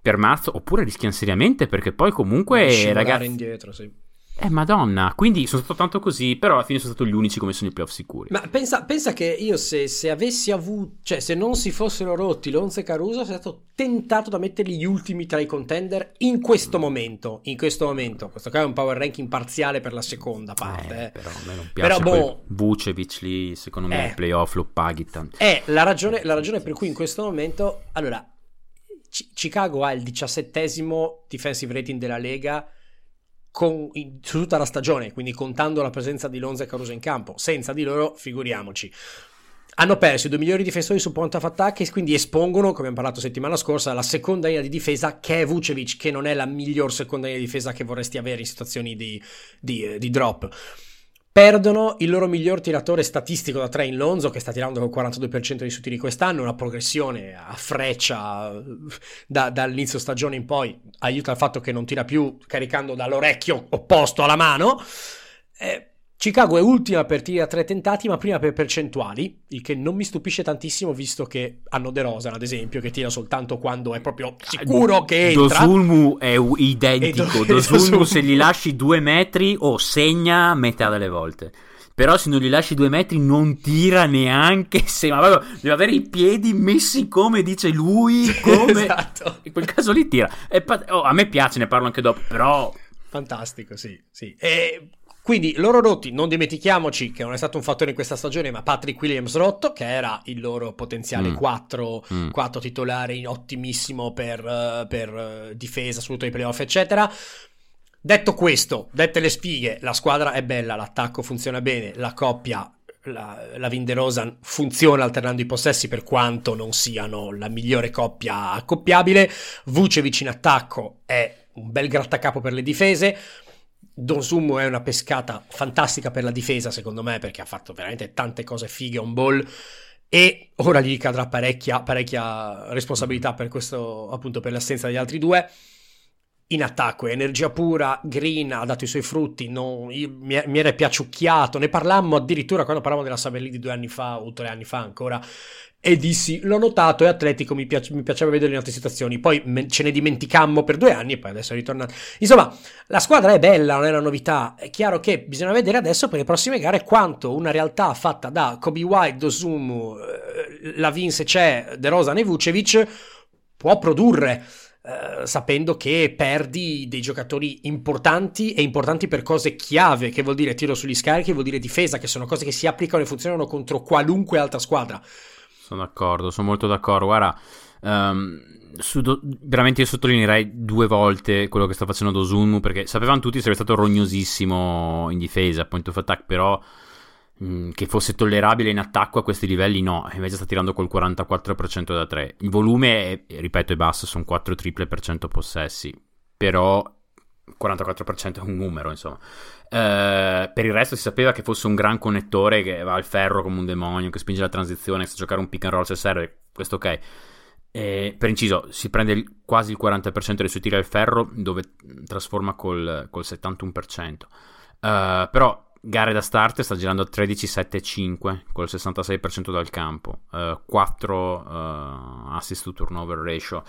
per marzo, oppure rischiano seriamente perché poi comunque ragazzi... indietro, sì. Eh, madonna, quindi sono stato tanto così, però alla fine sono stati gli unici come sono i playoff sicuri. Ma pensa, pensa che io se, se, avessi avuto, cioè se non si fossero rotti Lonzo e Caruso, sarei stato tentato da metterli gli ultimi tra i contender in questo momento, in questo momento. Questo qua è un power ranking parziale per la seconda parte. Eh, eh. Però a me non piace però, boh, Vucevic lì, secondo me eh, il playoff lo paghi tanto. Eh, la ragione, la ragione per cui in questo momento, allora, C- Chicago ha il diciassettesimo defensive rating della Lega con, in, su tutta la stagione, quindi contando la presenza di Lonza e Caruso in campo. Senza di loro, figuriamoci. Hanno perso i due migliori difensori su point of attack e quindi espongono, come abbiamo parlato settimana scorsa, la seconda linea di difesa che è Vucevic, che non è la miglior seconda linea di difesa che vorresti avere in situazioni di, di, di drop. Perdono il loro miglior tiratore statistico da 3 in Lonzo, che sta tirando col 42% dei suoi tiri quest'anno, una progressione a freccia da, dall'inizio stagione in poi, aiuta il fatto che non tira più caricando dall'orecchio opposto alla mano. Eh, Chicago è ultima per tiri a tre tentati, ma prima per percentuali, il che non mi stupisce tantissimo visto che hanno De Rosa, ad esempio, che tira soltanto quando è proprio sicuro che entra. Dosulmu è identico, Dosulmu (laughs) se gli lasci due metri o oh, segna metà delle volte. Però se non gli lasci due metri non tira neanche se... Ma proprio, deve avere i piedi messi come dice lui, (laughs) come... esatto. In quel caso lì tira. Pa- oh, a me piace, ne parlo anche dopo, però... Fantastico, sì, sì. E quindi loro rotti, non dimentichiamoci che non è stato un fattore in questa stagione, ma Patrick Williams rotto, che era il loro potenziale 4, mm. 4 mm. titolare ottimissimo per, uh, per uh, difesa, soprattutto ai playoff, eccetera. Detto questo, dette le spighe, la squadra è bella, l'attacco funziona bene, la coppia la, la Vinderosa funziona alternando i possessi per quanto non siano la migliore coppia accoppiabile. Vucevic in attacco è un bel grattacapo per le difese. Don Sumo è una pescata fantastica per la difesa, secondo me, perché ha fatto veramente tante cose fighe on ball. E ora gli cadrà parecchia, parecchia responsabilità per questo, appunto, per l'assenza degli altri due. In attacco, energia pura, Green ha dato i suoi frutti, non, mi, mi, era piaciucchiato, ne parlammo addirittura quando parlavamo della Sabelli di due anni fa o tre anni fa ancora, e dissi l'ho notato e Atletico mi, piace, mi piaceva vederlo in altre situazioni. Poi me, ce ne dimenticammo per due anni e poi adesso è ritornato. Insomma la squadra è bella non è una novità. È chiaro che bisogna vedere adesso per le prossime gare quanto una realtà fatta da Kobe White, Dosumu eh, Lavin se c'è De Rosa e Vucevic può produrre Uh, sapendo che perdi dei giocatori importanti e importanti per cose chiave, che vuol dire tiro sugli scarichi, vuol dire difesa, che sono cose che si applicano e funzionano contro qualunque altra squadra. Sono d'accordo, sono molto d'accordo. Guarda, um, do- veramente io sottolineerei due volte quello che sta facendo Dosunmu perché sapevano tutti sarebbe stato rognosissimo in difesa, point of attack, però mm, che fosse tollerabile in attacco a questi livelli no, invece sta tirando col 44% da 3. Il volume, è, ripeto, è basso, sono 4 triple per 100 possessi, però 44% è un numero, insomma. Uh, per il resto si sapeva che fosse un gran connettore che va al ferro come un demonio, che spinge la transizione, che sa giocare un pick and roll se serve, questo ok. E, per inciso, si prende il, quasi il 40% dei suoi tiri al ferro, dove trasforma col, col 71%. Uh, eh, però gare da start sta girando a 13-7-5 col 66% dal campo, uh, 4 assist to turnover ratio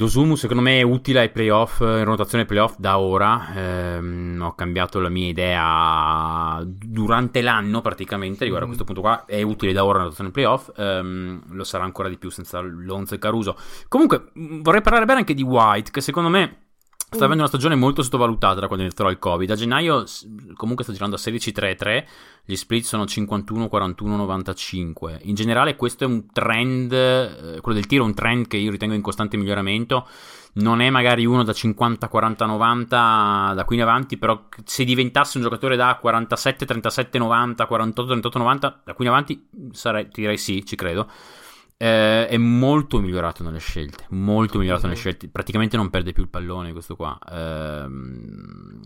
Dosumu secondo me è utile ai playoff, in rotazione playoff da ora, ehm, ho cambiato la mia idea durante l'anno praticamente riguardo mm. a questo punto qua, è utile da ora in rotazione playoff, ehm, lo sarà ancora di più senza Lonzo e Caruso. Comunque vorrei parlare bene anche di White che secondo me Sta avendo una stagione molto sottovalutata da quando iniziò il Covid. A gennaio comunque sta girando a 16-3-3, gli split sono 51-41-95. In generale questo è un trend, eh, quello del tiro è un trend che io ritengo in costante miglioramento. Non è magari uno da 50-40-90 da qui in avanti, però se diventasse un giocatore da 47-37-90, 48-38-90 da qui in avanti sarei, direi sì, ci credo eh, è molto migliorato nelle scelte, molto migliorato nelle scelte, praticamente non perde più il pallone questo qua. Eh,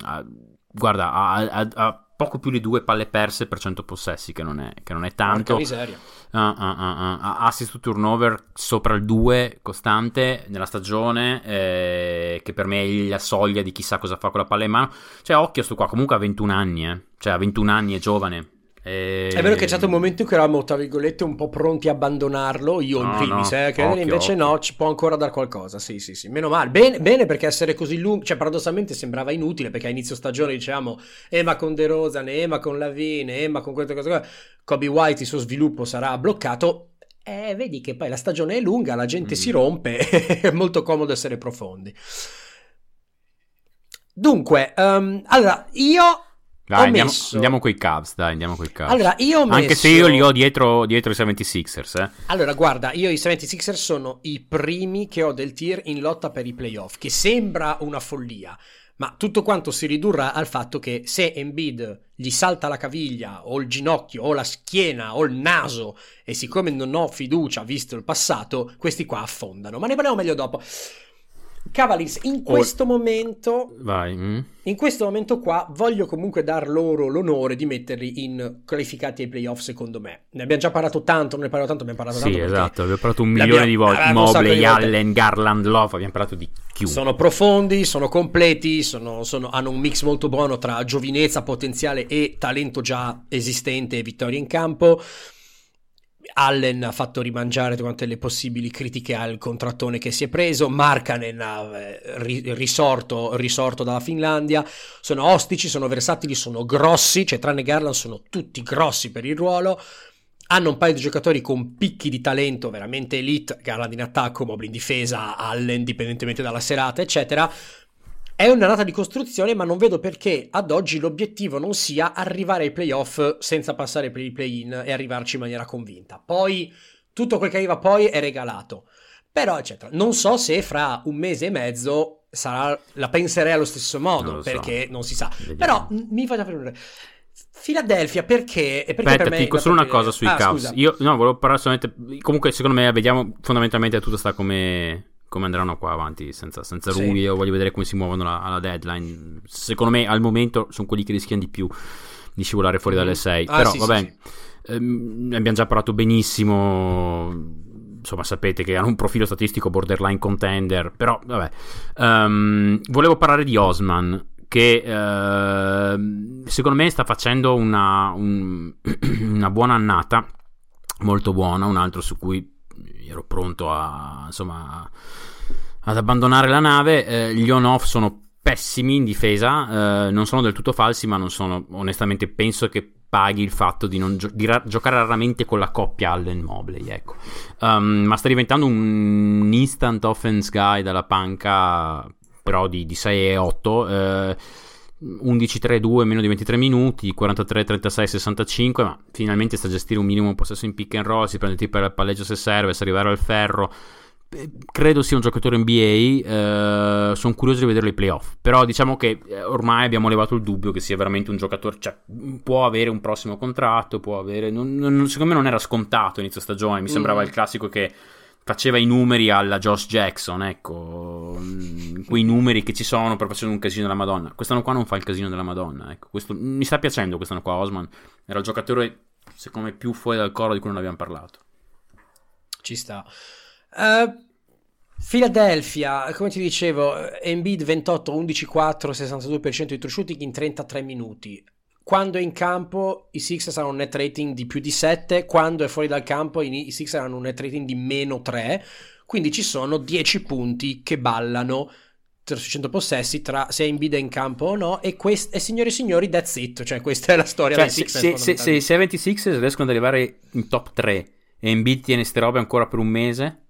ha, guarda, ha, ha, poco più di due palle perse per 100 possessi, che non è, che non è tanto. miseria. Uh, uh, uh, ha assist to turnover sopra il 2 costante nella stagione, eh, che per me è la soglia di chissà cosa fa con la palla in mano. Cioè, occhio sto qua, comunque ha 21 anni, eh. cioè ha 21 anni, è giovane e... È vero che c'è stato un momento in cui eravamo, tra virgolette, un po' pronti a abbandonarlo, io no, in primis, no, eh, che occhio, invece occhio. no, ci può ancora dar qualcosa, sì, sì, sì, meno male. Bene, bene perché essere così lungo, cioè paradossalmente sembrava inutile, perché a inizio stagione dicevamo, eh ma con De Rosa, eh ma con Lavine, eh ma con queste cose qua, Kobe White il suo sviluppo sarà bloccato, eh, vedi che poi la stagione è lunga, la gente mm. si rompe, (laughs) è molto comodo essere profondi. Dunque, um, allora, io dai, andiamo, messo... andiamo coi Cavs, dai, andiamo coi Cavs. Allora, io ho messo... Anche se io li ho dietro, dietro i 76ers, eh. Allora, guarda, io i 76ers sono i primi che ho del tier in lotta per i playoff, che sembra una follia, ma tutto quanto si ridurrà al fatto che se Embiid gli salta la caviglia o il ginocchio o la schiena o il naso e siccome non ho fiducia visto il passato, questi qua affondano. Ma ne parliamo meglio dopo. Cavaliers in questo oh. momento Vai. Mm. in questo momento qua voglio comunque dar loro l'onore di metterli in qualificati ai playoff secondo me ne abbiamo già parlato tanto non ne parlo tanto abbiamo parlato sì, tanto esatto abbiamo parlato un milione di volte Mobley, Allen, Garland, Love abbiamo parlato di chiunque sono profondi sono completi sono, sono, hanno un mix molto buono tra giovinezza potenziale e talento già esistente e vittoria in campo Allen ha fatto rimangiare tutte le possibili critiche al contrattone che si è preso, Markanen ha eh, risorto, risorto dalla Finlandia, sono ostici, sono versatili, sono grossi, cioè tranne Garland sono tutti grossi per il ruolo, hanno un paio di giocatori con picchi di talento veramente elite, Garland in attacco, Mobley in difesa, Allen indipendentemente dalla serata, eccetera, è un'annata di costruzione, ma non vedo perché ad oggi l'obiettivo non sia arrivare ai playoff senza passare per i play-in e arrivarci in maniera convinta. Poi tutto quel che arriva poi è regalato. Però, eccetera. Non so se fra un mese e mezzo sarà, la penserei allo stesso modo, non perché so. non si sa. Vediamo. Però mi faccia prendere. Philadelphia perché? perché Aspetta, ti dico solo una cosa sui ah, Cavs. Io no, volevo parlare solamente. Comunque, secondo me, vediamo fondamentalmente tutto sta come come andranno qua avanti senza, senza sì. Rui. Io voglio vedere come si muovono alla, alla, deadline. Secondo me al momento sono quelli che rischiano di più di scivolare fuori dalle 6. Ah, Però sì, vabbè, sì, ehm, ne abbiamo già parlato benissimo. Insomma, sapete che hanno un profilo statistico borderline contender. Però vabbè, um, volevo parlare di Osman. Che uh, secondo me sta facendo una, un, (clears throat) una buona annata, molto buona. Un altro su cui ero pronto a insomma ad abbandonare la nave. Eh, gli on-off sono pessimi in difesa, eh, non sono del tutto falsi, ma non sono onestamente penso che paghi il fatto di, gio- di ra- giocare raramente con la coppia Allen Mobley, ecco. Um, ma sta diventando un instant offense guy dalla panca, però di, di 6 e 8. Eh, 11-3-2 meno di 23 minuti 43-36-65 ma finalmente sta a gestire un minimo possesso in pick and roll si prende tipo il palleggio se serve sa arrivare al ferro credo sia un giocatore NBA. Eh, sono curioso di vederlo ai playoff. Però diciamo che eh, ormai abbiamo levato il dubbio che sia veramente un giocatore. Cioè, può avere un prossimo contratto. Può avere. Non, non, secondo me non era scontato inizio stagione. Mi sembrava mm. il classico che faceva i numeri alla Josh Jackson. Ecco, mm, quei numeri che ci sono per facendo un casino della Madonna. Quest'anno qua non fa il casino della Madonna. Ecco, questo, mi sta piacendo quest'anno qua. Osman era il giocatore, secondo me, più fuori dal coro di cui non abbiamo parlato. Ci sta. Uh, Philadelphia, come ti dicevo, Embiid 28, 11, 4, 62% di true shooting in 33 minuti. Quando è in campo i Sixers hanno un net rating di più di 7, quando è fuori dal campo i Sixers hanno un net rating di meno 3. quindi ci sono 10 punti che ballano sui 100 possessi tra se Embiid è in campo o no e, quest- e signori e signori that's it cioè questa è la storia Cioè, dei se, Sixers se, se, se i 76ers riescono ad arrivare in top 3 e Embiid tiene ste robe ancora per un mese,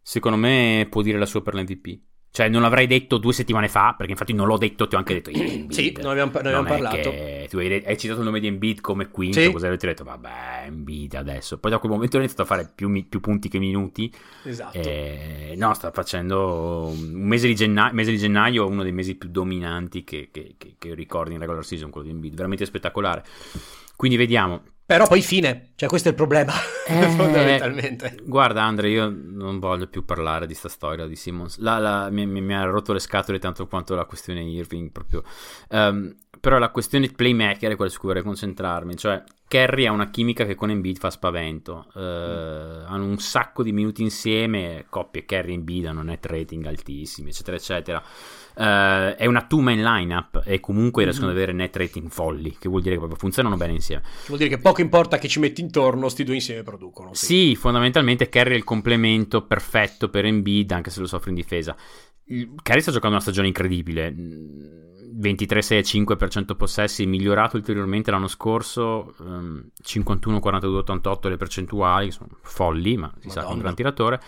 secondo me può dire la sua per l'MVP. Cioè, non l'avrei detto due settimane fa, perché infatti non l'ho detto, ti ho anche detto (clears throat) io. Embiid. Sì, noi abbiamo, noi abbiamo parlato. tu hai, hai citato il nome di Embiid come quinto, Sì. così avete detto, vabbè, Embiid adesso. Poi da quel momento ha iniziato a fare più, più punti che minuti. Esatto. Eh, no, sta facendo un mese di, genna- mese di gennaio, uno dei mesi più dominanti che, che, che, che ricordi in regular season, quello di Embiid, veramente spettacolare. Quindi vediamo. Però poi fine, cioè questo è il problema, Eh, (laughs) fondamentalmente. Guarda, Andre, io non voglio più parlare di sta storia di Simmons. La- la- mi, mi- ha rotto le scatole tanto quanto la questione Irving, proprio. Ehm, però la questione playmaker è quella su cui vorrei concentrarmi. Cioè, Kerry ha una chimica che con Embiid fa spavento. Eh, Hanno un sacco di minuti insieme, coppie Kerry e Embiid hanno net rating altissimi, eccetera, eccetera. Eh, è una two-man lineup e comunque riescono ad avere net rating folli, che vuol dire che proprio funzionano bene insieme. Vuol dire che poco importa che ci metti intorno, sti due insieme producono. Sì. Sì, fondamentalmente Kerry è il complemento perfetto per Embiid, anche se lo soffre in difesa. Kerry sta giocando una stagione incredibile. Mm, 23 6 5 per 100 possessi, migliorato ulteriormente l'anno scorso. ehm, 51 42 88 le percentuali, sono folli, ma si sa che è un Madonna. gran tiratore.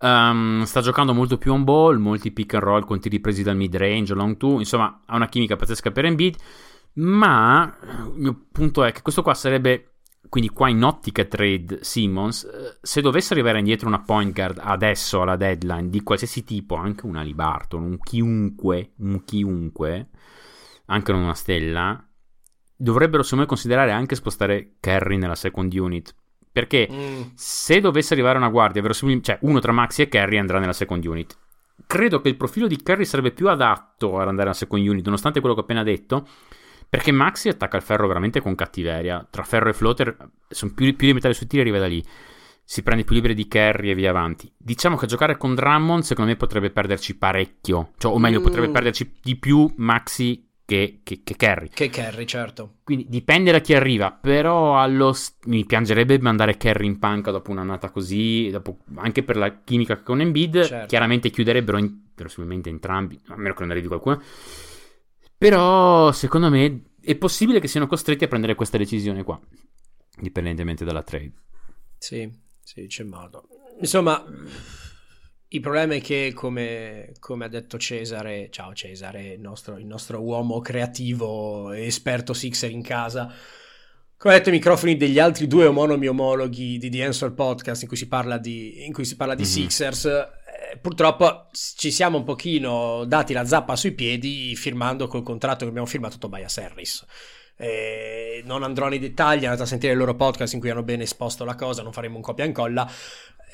Ehm, sta giocando molto più on ball, molti pick and roll con tiri presi dal mid range, long two. Insomma, ha una chimica pazzesca per Embiid. Ma il mio punto è che questo qua sarebbe quindi qua in ottica trade Simmons, eh, se dovesse arrivare indietro una point guard adesso alla deadline di qualsiasi tipo, anche una Libarton, un chiunque, un chiunque, anche non una stella, dovrebbero secondo me considerare anche spostare Kerry nella second unit. Perché Mm, se dovesse arrivare una guardia, cioè uno tra Maxi e Kerry andrà nella second unit. Credo che il profilo di Kerry sarebbe più adatto ad andare nella second unit, nonostante quello che ho appena detto. Perché Maxi attacca il ferro veramente con cattiveria. Tra ferro e floater sono più, più limitati sui tiri, arriva da lì. Si prende più liberi di Kerry e via avanti. Diciamo che giocare con Drummond, secondo me, potrebbe perderci parecchio. Cioè, o meglio, Mm. potrebbe perderci di più Maxi che, che, che Kerry. che Kerry, certo. Quindi dipende da chi arriva, però allo st- mi piangerebbe mandare Kerry in panca dopo un'annata così, dopo- anche per la chimica con Embiid, Certo. chiaramente chiuderebbero in- verosimilmente entrambi, a meno che non arrivi qualcuno. Però secondo me è possibile che siano costretti a prendere questa decisione qua, indipendentemente dalla trade. Sì, sì, c'è modo. Insomma, il problema è che, come, come ha detto Cesare, ciao Cesare, il nostro, il nostro uomo creativo e esperto Sixer in casa, come ha detto i microfoni degli altri due omonomi omologhi di The Answer Podcast in cui si parla di, in cui si parla di Mhm. Sixers, eh, purtroppo ci siamo un pochino dati la zappa sui piedi firmando col contratto che abbiamo firmato Tobias Harris. Eh, non andrò nei dettagli, andate a sentire il loro podcast in cui hanno ben esposto la cosa, non faremo un copia e incolla.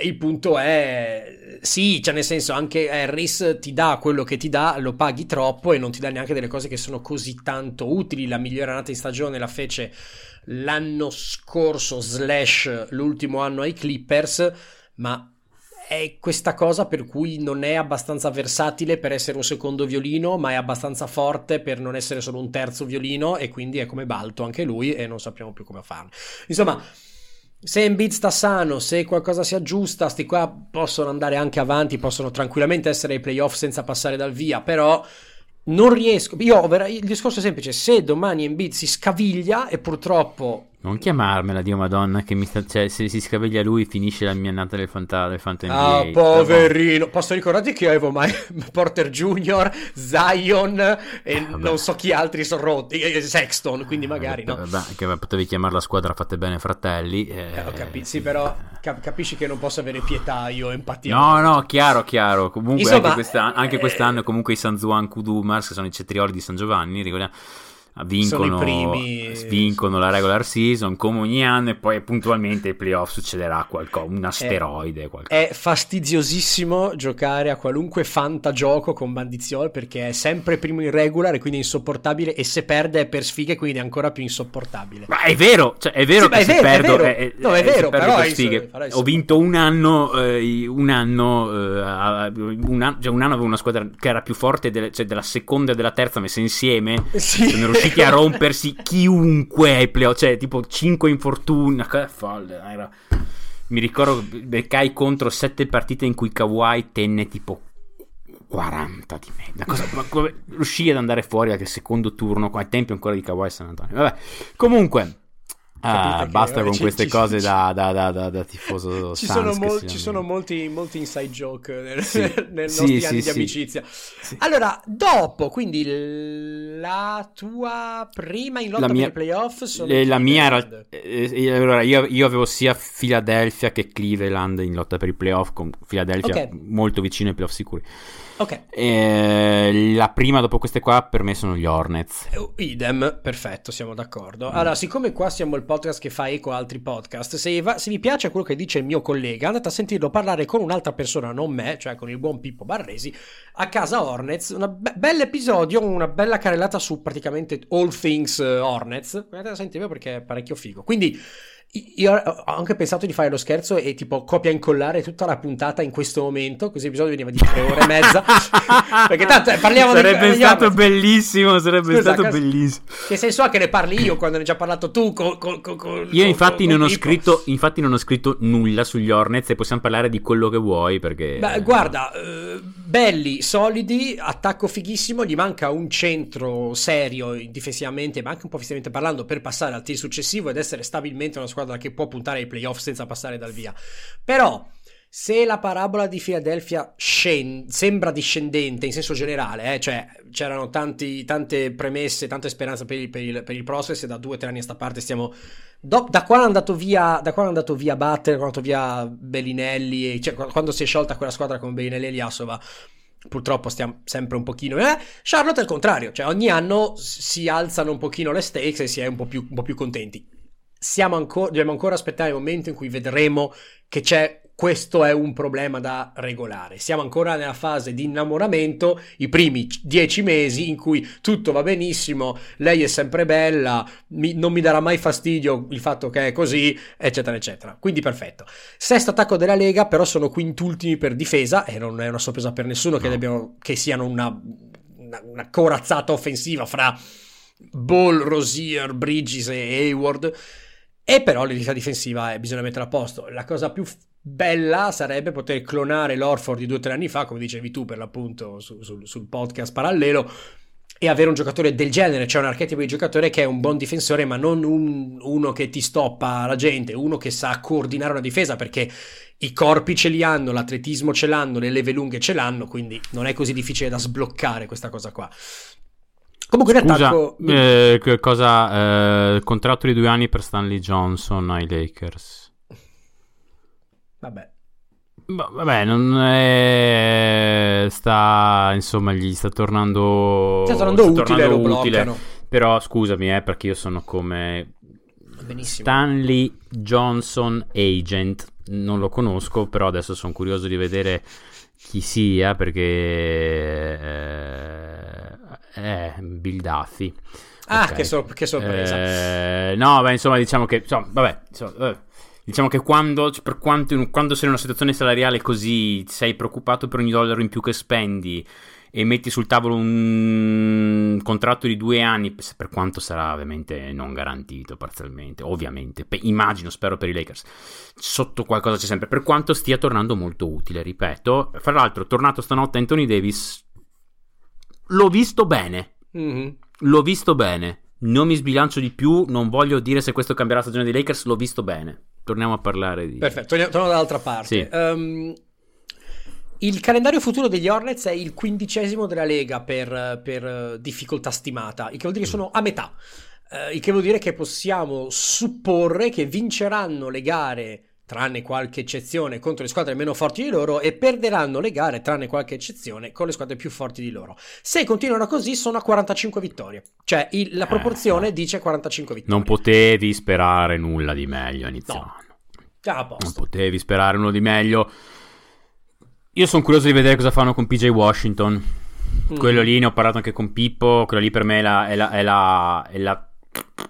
Il punto è, sì, cioè nel senso anche Harris ti dà quello che ti dà, lo paghi troppo e non ti dà neanche delle cose che sono così tanto utili. La migliore annata in stagione la fece l'anno scorso, slash l'ultimo anno ai Clippers, ma è questa cosa per cui non è abbastanza versatile per essere un secondo violino, ma è abbastanza forte per non essere solo un terzo violino e quindi è come Balto anche lui e non sappiamo più come farlo. Insomma, se Embiid sta sano, se qualcosa si aggiusta, sti qua possono andare anche avanti, possono tranquillamente essere ai playoff senza passare dal via, però non riesco. Io il discorso è semplice, se domani Embiid si scaviglia e purtroppo Non chiamarmela, Dio Madonna, che mi sta, cioè, se si scaviglia lui finisce la mia annata del Fanta, del Ah, NBA. poverino. Posso ricordarti che avevo mai (laughs) Porter Junior, Zion e vabbè. non so chi altri sono rotti, e Sexton, quindi magari no. Vabbè, che potevi chiamare la squadra fatte bene fratelli. eh, Eh, ho capito, sì, però cap- capisci che non posso avere pietà io, empatia. No, no, chiaro, chiaro. Comunque Insomma, anche, questa- anche eh, quest'anno comunque i San Juan Kudumars, che sono i cetrioli di San Giovanni, ricordiamo, vincono, primi. vincono la regular season come ogni anno e poi puntualmente ai playoff succederà qualcosa, un asteroide, qualcosa. È fastidiosissimo giocare a qualunque fantagioco con Bandiziol perché è sempre primo in regular e quindi è insopportabile e se perde è per sfighe quindi è ancora più insopportabile. Ma è vero, cioè è vero Sì, che è se vero, è perdo, vero. eh, No, è eh, vero, però per è sfighe. però è ho vinto un anno, eh, un anno, eh, un anno, cioè un anno avevo una squadra che era più forte delle- cioè della seconda e della terza messe insieme. Sì. Sono riusciti a rompersi chiunque ai playoff, cioè tipo 5 infortuni, folle, era mi ricordo beccai contro sette partite in cui Kawhi tenne tipo 40 di me. Cosa, riuscì ad andare fuori anche il secondo turno, ai tempi ancora di Kawhi San Antonio. Vabbè, comunque... Ah, Capite che basta con ci- queste ci- cose ci- da, da- da- da- da tifoso (laughs) Ci sono, mol- ci sono molti, molti inside joke nel, Sì. (laughs) Sì, nostri sì, anni sì. di amicizia. Allora, dopo, quindi la tua prima in lotta La mia- per i playoff sono la mia era. eh, eh, allora, io, io avevo sia Philadelphia che Cleveland in lotta per i playoff, con Philadelphia Ok. molto vicino ai playoff sicuri. Ok, Eh, la prima dopo queste qua per me sono gli Hornets. Eh, idem, perfetto, siamo d'accordo. Allora, siccome qua siamo il podcast che fa eco a altri podcast, se, va- se vi piace quello che dice il mio collega, andate a sentirlo parlare con un'altra persona, non me, cioè con il buon Pippo Barresi, a casa Hornets. Un be- bell'episodio, una bella carrellata su praticamente all things eh, Hornets. Andate a sentirlo perché è parecchio figo. Quindi... Io ho anche pensato di fare lo scherzo e tipo copia e incollare tutta la puntata in questo momento, così l'episodio veniva di tre ore e mezza. (laughs) Perché tanto eh, parliamo di- Sarebbe degli stato Hornets. bellissimo. Sarebbe Scusa, stato bellissimo. Che senso ha che ne parli io quando ne hai già parlato tu? Con- con- con- Io infatti non, scritto, infatti non ho scritto nulla sugli Hornets e possiamo parlare di quello che vuoi perché... Beh, guarda, eh, belli, solidi, attacco fighissimo, gli manca un centro serio difensivamente, ma anche un po' fisicamente parlando, per passare al tir successivo ed essere stabilmente una squadra che può puntare ai playoff senza passare dal via. Però, se la parabola di Philadelphia scen- sembra discendente in senso generale, eh, cioè c'erano tanti- tante premesse, tante speranze per il, per il, per il process e da due o tre anni a sta parte stiamo Do- da quando è andato via, da quando è andato via Butler, quando è andato via Bellinelli, cioè, quando si è sciolta quella squadra con Bellinelli e Liasova, purtroppo stiamo sempre un pochino. Eh? Charlotte è il contrario, cioè ogni anno si alzano un pochino le stakes e si è un po' più, un po' più contenti. Siamo ancora, dobbiamo ancora aspettare il momento in cui vedremo che c'è. Questo è un problema da regolare. Siamo ancora nella fase di innamoramento, i primi dieci mesi in cui tutto va benissimo, lei è sempre bella, mi- non mi darà mai fastidio il fatto che è così, eccetera, eccetera. Quindi perfetto. Sesto attacco della Lega, però sono quintultimi per difesa e non è una sorpresa per nessuno che, No. abbiano- che siano una, una, una corazzata offensiva fra Ball, Rosier, Bridges e Hayward. E però l'unità difensiva eh, bisogna mettere a posto. La cosa più bella sarebbe poter clonare l'Orford di due o tre anni fa, come dicevi tu per l'appunto su- sul- sul podcast parallelo, e avere un giocatore del genere, cioè un archetipo di giocatore che è un buon difensore, ma non un- uno che ti stoppa la gente, uno che sa coordinare una difesa, perché i corpi ce li hanno, l'atletismo ce l'hanno, le leve lunghe ce l'hanno, quindi non è così difficile da sbloccare questa cosa qua. Comunque in Scusa, attacco... eh, cosa? eh, contratto di due anni per Stanley Johnson ai Lakers. Vabbè. Ba- Vabbè, non è... sta insomma gli sta tornando Sta tornando sta utile, tornando lo utile. bloccano. Però scusami, eh, perché io sono come Benissimo. Stanley Johnson agent. Non lo conosco, però adesso sono curioso di vedere chi sia perché eh, è Bill Duffy. Ah, Ok. che, sor- che sorpresa. Eh, no, beh, insomma, diciamo che insomma, vabbè, insomma, eh, diciamo che quando, per quanto, quando sei in una situazione salariale così, sei preoccupato per ogni dollaro in più che spendi e metti sul tavolo un contratto di due anni, per quanto sarà ovviamente non garantito parzialmente, ovviamente, Pe- immagino, spero per i Lakers, sotto qualcosa c'è sempre, per quanto stia tornando molto utile, ripeto. Fra l'altro, tornato stanotte Anthony Davis, l'ho visto bene, Mhm. L'ho visto bene. Non mi sbilancio di più. Non voglio dire se questo cambierà la stagione dei Lakers. L'ho visto bene. Torniamo a parlare di. Perfetto, torniamo, torniamo dall'altra parte. Sì. Ehm, il calendario futuro degli Hornets è il quindicesimo della Lega per, per, difficoltà stimata, il che vuol dire che sono a metà. Eh, il che vuol dire che possiamo supporre che vinceranno le gare, tranne qualche eccezione, contro le squadre meno forti di loro e perderanno le gare, tranne qualche eccezione, con le squadre più forti di loro. Se continuano così, sono a 45 vittorie. Cioè, il- la proporzione no. dice 45 vittorie. Non potevi sperare nulla di meglio a inizio No. anno. Già a Non potevi sperare nulla di meglio. Io sono curioso di vedere cosa fanno con PJ Washington. Mm. Quello lì ne ho parlato anche con Pippo. Quello lì per me è la, è la, è la, è la-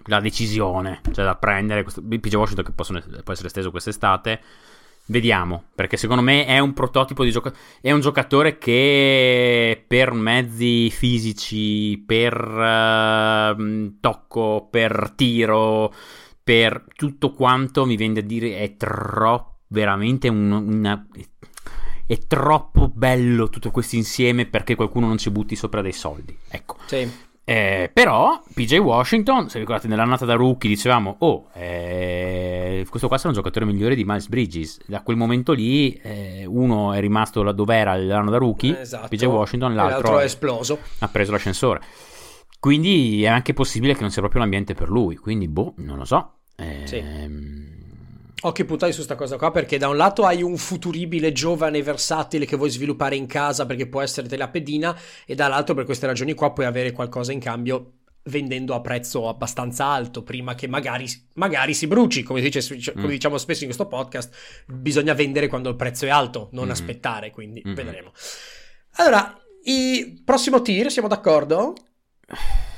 la decisione. Cioè da prendere. Questo, PJ Washington che possono- può essere esteso quest'estate. Vediamo. Perché secondo me è un prototipo di giocatore. È un giocatore che per mezzi fisici, per ehm, tocco, per tiro, per tutto quanto mi viene da dire è troppo veramente un, una... È troppo bello tutto questo insieme perché qualcuno non ci butti sopra dei soldi. Ecco. Sì. Eh, però PJ Washington, se ricordate nell'annata da rookie dicevamo, oh, eh, questo qua sarà un giocatore migliore di Miles Bridges. Da quel momento lì eh, uno è rimasto dove era l'anno da rookie, Esatto. PJ Washington, l'altro, l'altro è esploso. ha preso l'ascensore. Quindi è anche possibile che non sia proprio l'ambiente per lui. Quindi, boh, non lo so. Ehm, Occhi puntati su sta cosa qua perché da un lato hai un futuribile giovane versatile che vuoi sviluppare in casa perché può essere te la pedina e dall'altro per queste ragioni qua puoi avere qualcosa in cambio vendendo a prezzo abbastanza alto prima che magari, magari si bruci come, dice, come Mm. diciamo spesso in questo podcast bisogna vendere quando il prezzo è alto non Mhm. aspettare quindi Mhm. vedremo allora il prossimo tier siamo d'accordo? (sighs)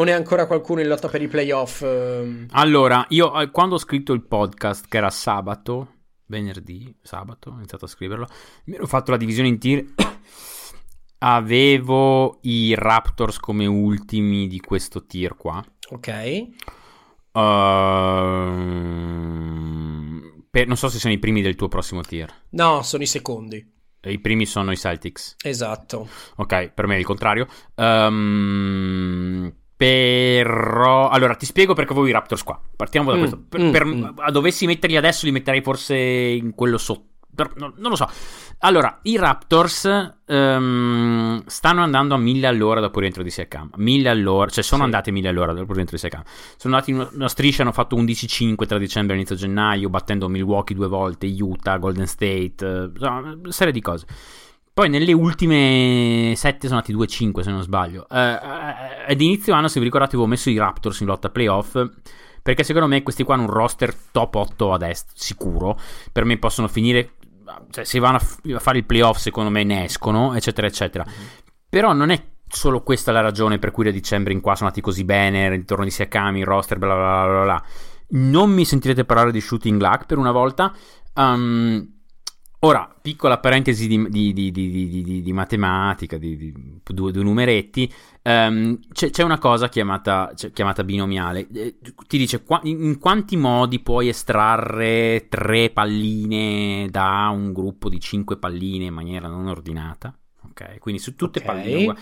o ne è ancora qualcuno in lotta per i playoff? ehm? Allora, io eh, quando ho scritto il podcast, che era sabato, venerdì, sabato, ho iniziato a scriverlo, mi ero fatto la divisione in tier. (coughs) Avevo i Raptors come ultimi di questo tier qua. ok Ehm, per- non so se sono i primi del tuo prossimo tier. no sono i secondi I primi sono i Celtics. esatto Ok, per me è il contrario. Ehm, però, allora ti spiego perché avevo i Raptors qua. Partiamo da Mm, questo. Per, mm, per- mm. dovessi metterli adesso, li metterei forse in quello sotto. Per- no- non lo so. Allora, i Raptors ehm, stanno andando a 1000 all'ora dopo il rientro di Siakam. 1000 all'ora, cioè sono Sì. andati a 1000 all'ora dopo il rientro di Siakam. Sono andati in una, striscia, hanno fatto 11-5 tra dicembre e inizio gennaio, battendo Milwaukee due volte, Utah, Golden State, eh, insomma, una serie di cose. Poi nelle ultime 7 sono andati 2-5 se non sbaglio. Eh, eh, ad inizio anno, se vi ricordate, avevo messo i Raptors in lotta playoff. Perché secondo me questi qua hanno un roster top 8 ad est, sicuro. Per me possono finire. Cioè, se vanno a, f- a fare il playoff, secondo me ne escono, eccetera, eccetera. Però non è solo questa la ragione per cui da dicembre in qua sono andati così bene, ritorno di Siakami, il roster, bla bla bla bla. Non mi sentirete parlare di shooting luck per una volta. Um, ora, piccola parentesi di, di- di- di- matematica, di, due, due numeretti. Ehm, c'è, c'è una cosa chiamata, chiamata binomiale. Eh, ti dice qua- in, quanti modi puoi estrarre tre palline da un gruppo di cinque palline in maniera non ordinata. Ok, quindi su tutte Ok. palline.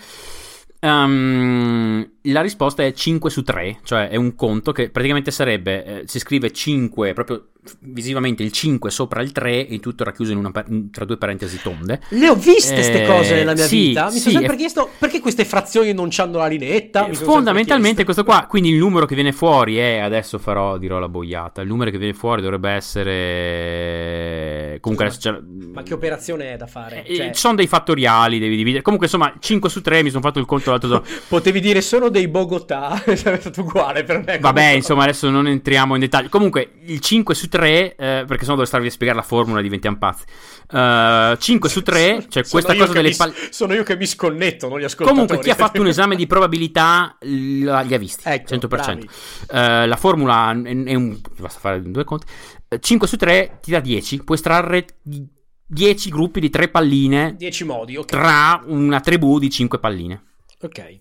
Ehm, la risposta è 5 su 3, cioè è un conto che praticamente sarebbe, eh, si scrive 5, proprio visivamente il 5 sopra il 3 e tutto racchiuso in una, tra due parentesi tonde. Le ho viste queste Eh, cose nella mia sì, vita. Mi sì, sono sempre è- chiesto perché queste frazioni non c'hanno la linetta. Sempre Fondamentalmente questo qua, quindi il numero che viene fuori è, adesso farò, dirò la boiata, il numero che viene fuori dovrebbe essere... Comunque Scusa, adesso c'è- Ma che operazione è da fare? Eh, Cioè, Ci sono dei fattoriali, devi dividere. Comunque, insomma, 5 su 3 mi sono fatto il conto l'altro giorno. (laughs) Potevi dire sono dei Bogotà. (laughs) Sarebbe stato uguale per me. Vabbè, insomma, adesso non entriamo in dettaglio. Comunque, il 5 su 3, eh, perché sennò devo starvi a spiegare la formula, diventiamo pazzi. Eh, 5 su 3, cioè Sono questa cosa delle palle. Sono io che mi sconnetto, non gli ascoltatori. Comunque, chi ha fatto un (laughs) esame di probabilità li ha visti. Ecco, 100%. Eh, la formula è, un. Basta fare due conti. Eh, 5 su 3 ti dà 10. Puoi estrarre 10 gruppi di 3 palline 10 modi, ok. tra una tribù di 5 palline. Ok.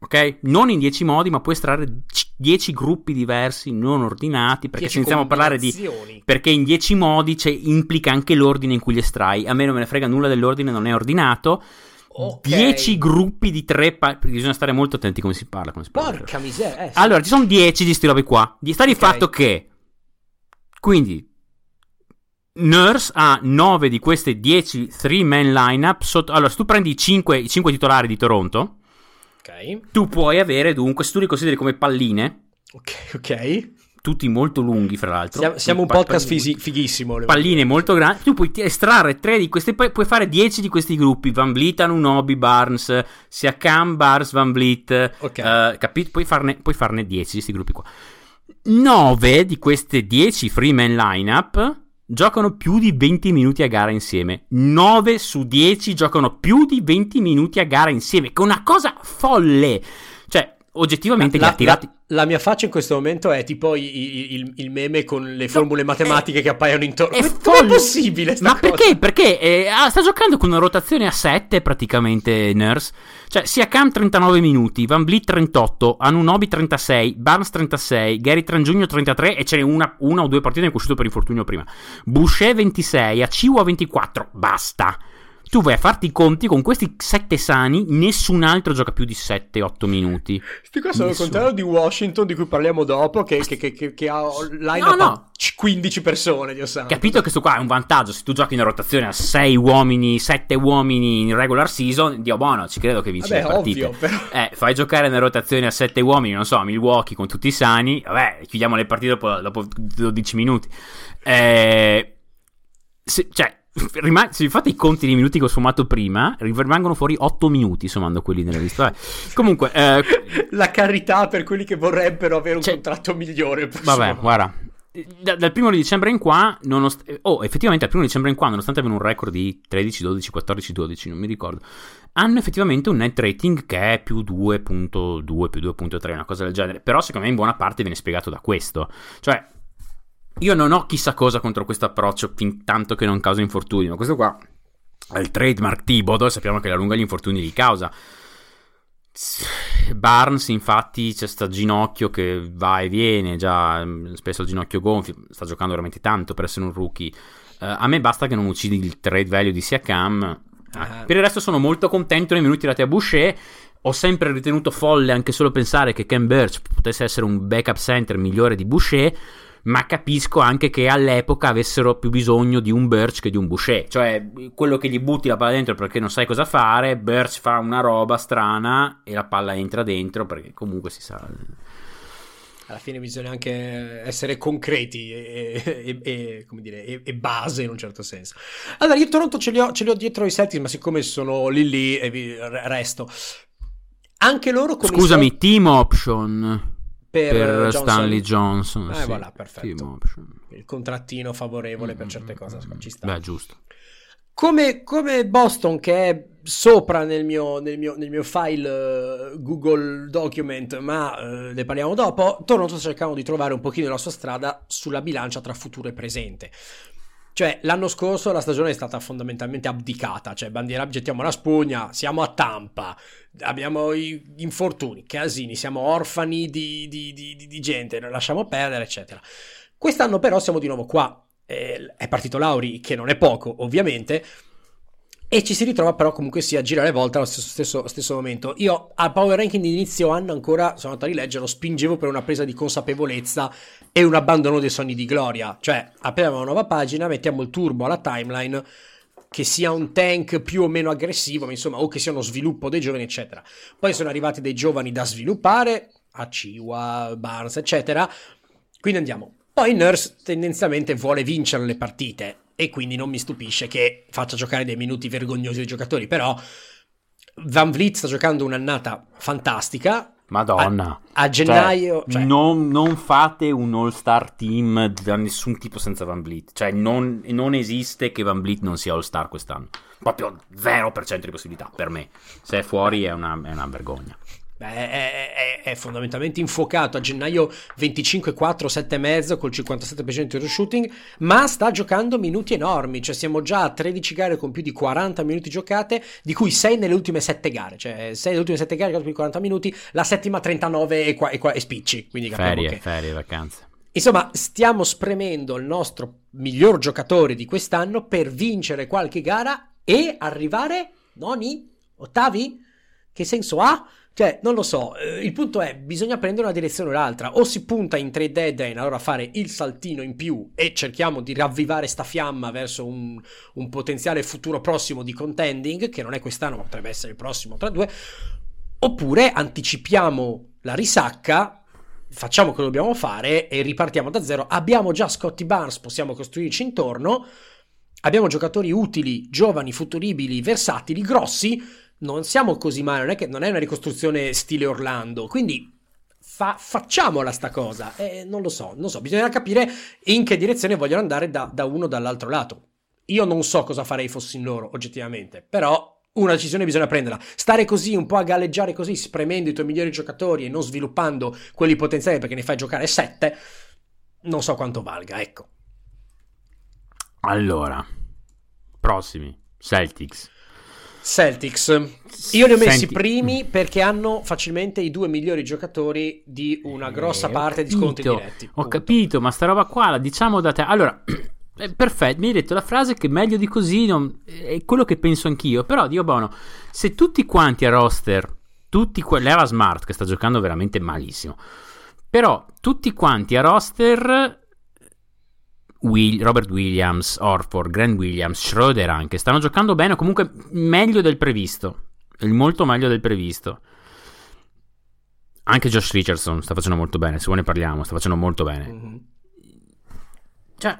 Ok? Non in 10 modi, ma puoi estrarre 10 gruppi diversi, non ordinati. Perché 10 se iniziamo a parlare di. Perché in 10 modi c'è- implica anche l'ordine in cui li estrai. A me non me ne frega nulla dell'ordine, non è ordinato. Ok. 10 gruppi di 3 palline. Bisogna stare molto attenti come si parla. Come si parla. Porca miseria. eh, sì. Allora, ci sono 10 di sti robe qua. Di sta di Ok. fatto che. Quindi. Nurse ha 9 di queste 10 3-man lineup. Sotto... Allora, se tu prendi i 5, i 5 titolari di Toronto. Ok. Tu puoi avere dunque, se tu li consideri come palline, Ok, ok. tutti molto lunghi, fra l'altro. Siamo, siamo un podcast fisi- fighissimo. Palline molto grandi. Tu puoi estrarre tre di queste, poi puoi fare 10 di questi gruppi. Van Vliet, Anunobi, Barnes, Siakam, Barnes, Van Vliet. Ok. eh, capi- puoi, farne, puoi farne 10 di questi gruppi qua. 9 di queste 10 freeman lineup giocano più di 20 minuti a gara insieme. 9 su 10 giocano più di 20 minuti a gara insieme, che è una cosa folle. Oggettivamente la, li ha tirati. La, la, mia faccia in questo momento è tipo il, il, il meme con le formule no, matematiche è, che appaiono intorno. È come è possibile? Ma cosa? perché? Perché eh, sta giocando con una rotazione a 7 praticamente Nurse. Cioè, sia Cam 39 minuti, Van Vliet 38, Anunobi 36, Barnes 36, Gary Trangiugno 33 e ce n'è una, una o due partite in cui è uscito per infortunio prima. Boucher 26, Aciwa 24. Basta tu vai a farti i conti con questi sette sani, nessun altro gioca più di 7-8 minuti. Questi qua sono il contrario di Washington di cui parliamo dopo, che, che, che, che ha line no, no. 15 persone, Dio santo. Capito che questo qua è un vantaggio, se tu giochi in rotazione a 6 uomini, 7 uomini in regular season, Dio buono, ci credo che vinci vabbè, le partite. Ovvio, però... Eh, fai giocare in rotazione a 7 uomini, non so, Milwaukee con tutti i sani, vabbè, chiudiamo le partite dopo, dopo 12 minuti. Eh, se, cioè Rimane, se vi fate i conti dei minuti che ho sommato prima, rimangono fuori 8 minuti sommando quelli nella lista. Comunque, eh, (laughs) la carità per quelli che vorrebbero avere un cioè, contratto migliore. Vabbè, guarda. Da, dal primo di dicembre in qua, nonost- oh, effettivamente, dal primo di dicembre in qua, nonostante abbiano un record di 13, 12, 14, 12, non mi ricordo, hanno effettivamente un net rating che è più 2.2, più 2.3, una cosa del genere. Però, secondo me, in buona parte viene spiegato da questo. Cioè, io non ho chissà cosa contro questo approccio fin tanto che non causa infortuni, ma questo qua è il trademark Thibodeau e sappiamo che la lunga gli infortuni li causa. Barnes infatti c'è sta ginocchio che va e viene, già mm, spesso il ginocchio gonfio, sta giocando veramente tanto per essere un rookie. Uh, a me basta che non uccidi il trade value di Siakam. Uh, per il resto sono molto contento nei minuti dati a Boucher. Ho sempre ritenuto folle anche solo pensare che Ken Birch potesse essere un backup center migliore di Boucher ma capisco anche che all'epoca avessero più bisogno di un Birch che di un Boucher, cioè quello che gli butti la palla dentro perché non sai cosa fare, Birch fa una roba strana e la palla entra dentro perché comunque si sa alla fine bisogna anche essere concreti e, e, e, dire, e, base in un certo senso. Allora, io Toronto ce li ho, ce li ho dietro i Celtics, ma siccome sono lì lì e resto. Anche loro come Scusami, so... team option per, per Johnson. Stanley Johnson. Eh, sì. voilà, perfetto. Il contrattino favorevole per certe cose ci sta. Beh, giusto. Come, come Boston, che è sopra nel mio, nel mio, nel mio file uh, Google Document, ma uh, ne parliamo dopo, Toronto sta cercando di trovare un pochino la sua strada sulla bilancia tra futuro e presente. Cioè, l'anno scorso la stagione è stata fondamentalmente abdicata, cioè bandiera, gettiamo la spugna, siamo a Tampa, abbiamo infortuni, casini, siamo orfani di, di, di, di gente, lasciamo perdere, eccetera. Quest'anno però siamo di nuovo qua, eh, è partito Lauri, che non è poco, ovviamente, e ci si ritrova però comunque sia a girare volta allo stesso, stesso, stesso, momento. Io al power ranking di inizio anno ancora, sono andato a rileggerlo, spingevo per una presa di consapevolezza e un abbandono dei sogni di gloria. Cioè, apriamo una nuova pagina, mettiamo il turbo alla timeline, che sia un tank più o meno aggressivo, ma insomma, o che sia uno sviluppo dei giovani, eccetera. Poi sono arrivati dei giovani da sviluppare, Aciwa, Barnes, eccetera. Quindi andiamo. Poi Nurse tendenzialmente vuole vincere le partite e quindi non mi stupisce che faccia giocare dei minuti vergognosi dei giocatori, però Van Vliet sta giocando un'annata fantastica. Madonna. A, a gennaio... Cioè, cioè... Non, non, fate un all-star team da nessun tipo senza Van Vliet. Cioè non, non esiste che Van Vliet non sia all-star quest'anno. Proprio 0% di possibilità per me. Se è fuori è una, è una vergogna. Beh, è, è, è, fondamentalmente infuocato a gennaio 25, 4, 7,5 col 57% di shooting, ma sta giocando minuti enormi, cioè siamo già a 13 gare con più di 40 minuti giocate, di cui 6 nelle ultime 7 gare, cioè 6 nelle ultime 7 gare con più di 40 minuti, la settima 39 e, qua, e, qua, e spicci, quindi ferie, che... ferie, vacanze. Insomma, stiamo spremendo il nostro miglior giocatore di quest'anno per vincere qualche gara e arrivare, noni, ottavi? Che senso ha? Cioè, non lo so, eh, il punto è, bisogna prendere una direzione o l'altra, o si punta in trade deadline, allora fare il saltino in più e cerchiamo di ravvivare sta fiamma verso un, un potenziale futuro prossimo di contending, che non è quest'anno ma potrebbe essere il prossimo tra due, oppure anticipiamo la risacca, facciamo quello che dobbiamo fare e ripartiamo da zero. Abbiamo già Scotty Barnes, possiamo costruirci intorno, abbiamo giocatori utili, giovani, futuribili, versatili, grossi, non siamo così male, non è, che, non è una ricostruzione stile Orlando, quindi fa, facciamola sta cosa, eh, non lo so, non so, bisogna capire in che direzione vogliono andare da, da uno o dall'altro lato. Io non so cosa farei fossi in loro, oggettivamente, però una decisione bisogna prenderla. Stare così, un po' a galleggiare così, spremendo i tuoi migliori giocatori e non sviluppando quelli potenziali perché ne fai giocare sette, non so quanto valga, ecco. Allora, prossimi, Celtics. Celtics. Io li ho messi Senti- primi perché hanno facilmente i due migliori giocatori di una grossa Eh, parte di sconti diretti. Ho Punto. capito, ma sta roba qua la diciamo da te. Allora, (clears throat) eh, perfetto, mi hai detto la frase che meglio di così non- è quello che penso anch'io. Però, Dio buono, se tutti quanti a roster, tutti que- leva Smart che sta giocando veramente malissimo. Però tutti quanti a roster Will- Robert Williams, Orford, Grant Williams, Schroeder anche stanno giocando bene, o comunque meglio del previsto. Molto meglio del previsto. Anche Josh Richardson sta facendo molto bene, se vuoi ne parliamo, sta facendo molto bene. Mhm. Cioè,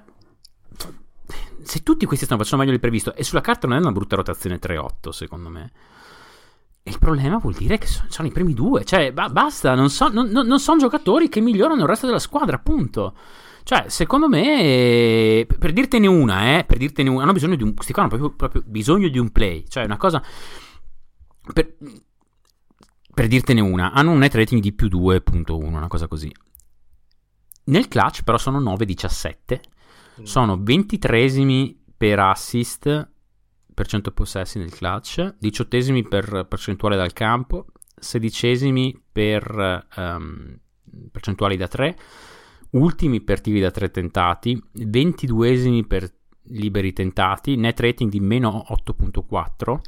se tutti questi stanno facendo meglio del previsto, e sulla carta non è una brutta rotazione 3-8, secondo me. E il problema vuol dire che so- sono i primi due. Cioè, ba- basta, non, so- non- non- non sono giocatori che migliorano il resto della squadra, appunto. Cioè, secondo me, per per dirtene una, eh, per dirtene una, hanno bisogno di un. Questi qua hanno proprio, proprio bisogno di un play. Cioè, una cosa. Per, per dirtene una, hanno un net rating di più 2.1, una cosa così. Nel clutch, però, sono 9-17. Sono 23esimi per assist per 100 possessi nel clutch, 18esimi per percentuale dal campo, 16esimi per ehm, percentuali da 3, ultimi per tiri da 3 tentati, 22esimi per liberi tentati, net rating di meno 8.4,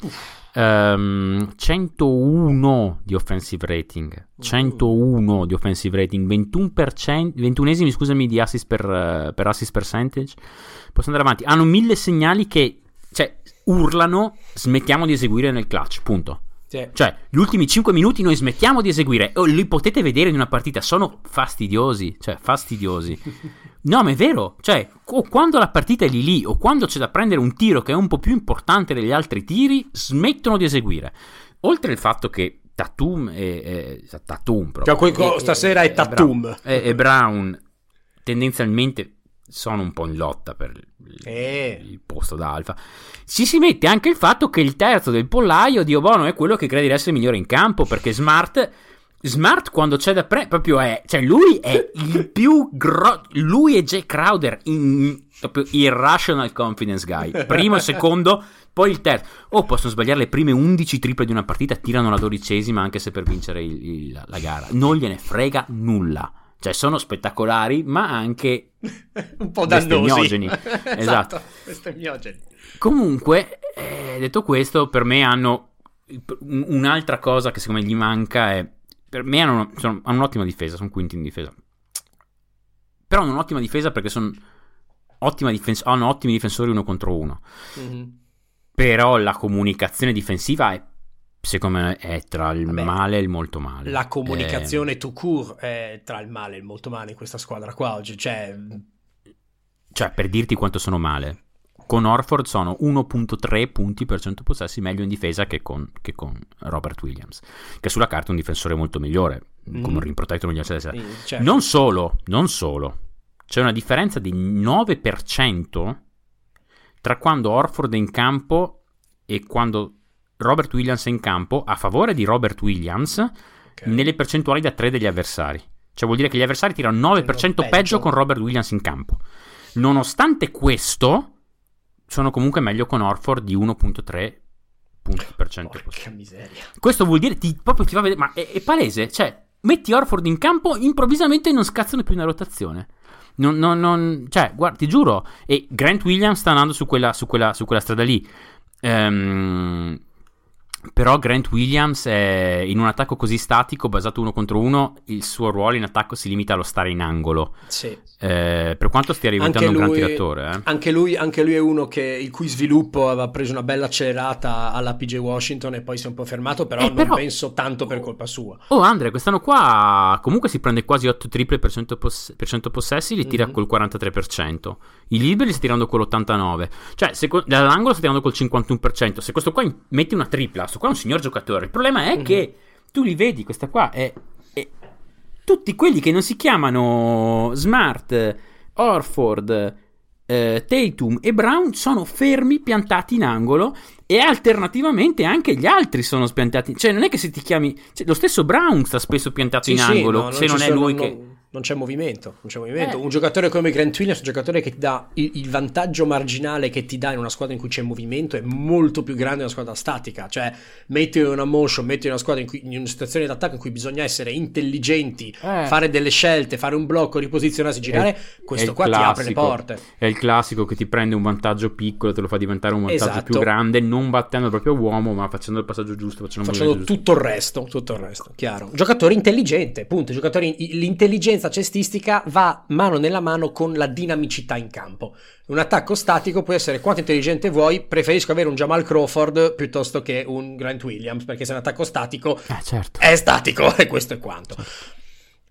ehm, 101 di offensive rating, 101 di offensive rating, 21%, 21esimi scusami di assist per, eh, per assist percentage, posso andare avanti, hanno mille segnali che cioè, urlano smettiamo di eseguire nel clutch, punto. Sì. Cioè, gli ultimi 5 minuti noi smettiamo di eseguire. Oh, li potete vedere in una partita, sono fastidiosi. Cioè, fastidiosi. (laughs) No, ma è vero. Cioè, o quando la partita è lì lì, o quando c'è da prendere un tiro che è un po' più importante degli altri tiri, smettono di eseguire. Oltre il fatto che Tatum e... e Tatum proprio. Cioè, quel- e- stasera è Tatum. E, e Brown tendenzialmente sono un po' in lotta per il, Eh. il posto da alfa. Ci si mette anche il fatto che il terzo del pollaio di Obono è quello che crede di essere migliore in campo perché Smart Smart quando c'è da pre proprio è cioè lui è il più gro- lui e Jay Crowder in proprio irrational confidence guy primo e secondo poi il terzo o possono sbagliare le prime 11 triple di una partita tirano la dodicesima anche se per vincere il- il- la gara non gliene frega nulla cioè sono spettacolari ma anche (laughs) un po' dannosi. (laughs) Esatto. Esatto. Comunque, eh, detto questo, per me hanno un- un'altra cosa che secondo me gli manca è per me hanno, sono- hanno un'ottima difesa, sono quinti in difesa. Però hanno un'ottima difesa perché sono ottima difens- hanno ottimi difensori uno contro uno. Mhm. Però la comunicazione difensiva è secondo me è tra il Vabbè, male e il molto male. La Eh, comunicazione tout court è tra il male e il molto male in questa squadra qua oggi. Cioè, Cioè, per dirti quanto sono male, con Orford sono 1.3 punti per 100 possessi meglio in difesa che con, che con Robert Williams, che sulla carta è un difensore molto migliore, Mm. come un rim protector migliore, sì, certo. Non solo, non solo, c'è una differenza di 9% tra quando Orford è in campo e quando Robert Williams è in campo a favore di Robert Williams Ok. nelle percentuali da 3 degli avversari. Cioè vuol dire che gli avversari tirano 9% Peggio. peggio con Robert Williams in campo. Nonostante questo, sono comunque meglio con Orford di 1.3 punti per cento. Porca miseria. Questo vuol dire, ti, proprio ti fa vedere, ma è, è palese, cioè, metti Orford in campo, improvvisamente non scazzano più una rotazione. Non, non- non- cioè, guarda, ti giuro, e Grant Williams sta andando su quella, su quella, su quella strada lì. Ehm, però Grant Williams è in un attacco così statico, basato uno contro uno, il suo ruolo in attacco si limita allo stare in angolo. Sì. Eh, per quanto stia diventando Anche un lui- gran tiratore, eh. Anche lui, anche lui è uno che, il cui sviluppo aveva preso una bella accelerata alla PJ Washington e poi si è un po' fermato, però Eh, non però- penso tanto per colpa sua. Oh, Andre, quest'anno qua comunque si prende quasi 8 triple per 100, poss- per 100 possessi, li tira Mhm. col 43%. I liberi li sta tirando con l'89%. Cioè, se dall'angolo sta tirando col 51%. Se questo qua in- metti una tripla, questo qua è un signor giocatore. Il problema è Mhm. che tu li vedi, questa qua è, è- Tutti quelli che non si chiamano Smart, Orford, eh, Tatum e Brown sono fermi, piantati in angolo e alternativamente anche gli altri sono spiantati. Cioè, non è che se ti chiami. cioè, lo stesso Brown sta spesso piantato Sì, in sì, angolo. no, se ci non è sono- lui non- che. Non c'è movimento, non c'è movimento. Eh. Un giocatore come Grant Williams, un giocatore che ti dà il, il vantaggio marginale che ti dà in una squadra in cui c'è movimento è molto più grande di una squadra statica. Cioè, metti in una motion, metti in una squadra in, cui, in una situazione d'attacco in cui bisogna essere intelligenti, Eh. fare delle scelte, fare un blocco, riposizionarsi, girare. È questo il qua ti apre le classico. porte. È il classico che ti prende un vantaggio piccolo, te lo fa diventare un vantaggio Esatto. più grande, non battendo il proprio uomo, ma facendo il passaggio giusto, facendo Facendo movimento giusto. tutto il resto, tutto il resto, chiaro. Giocatore intelligente, punto. Giocatore, l'intelligenza cestistica va mano nella mano con la dinamicità in campo. Un attacco statico può essere quanto intelligente vuoi, preferisco avere un Jamal Crawford piuttosto che un Grant Williams, perché se è un attacco statico Eh, certo. è statico (laughs) e questo è quanto.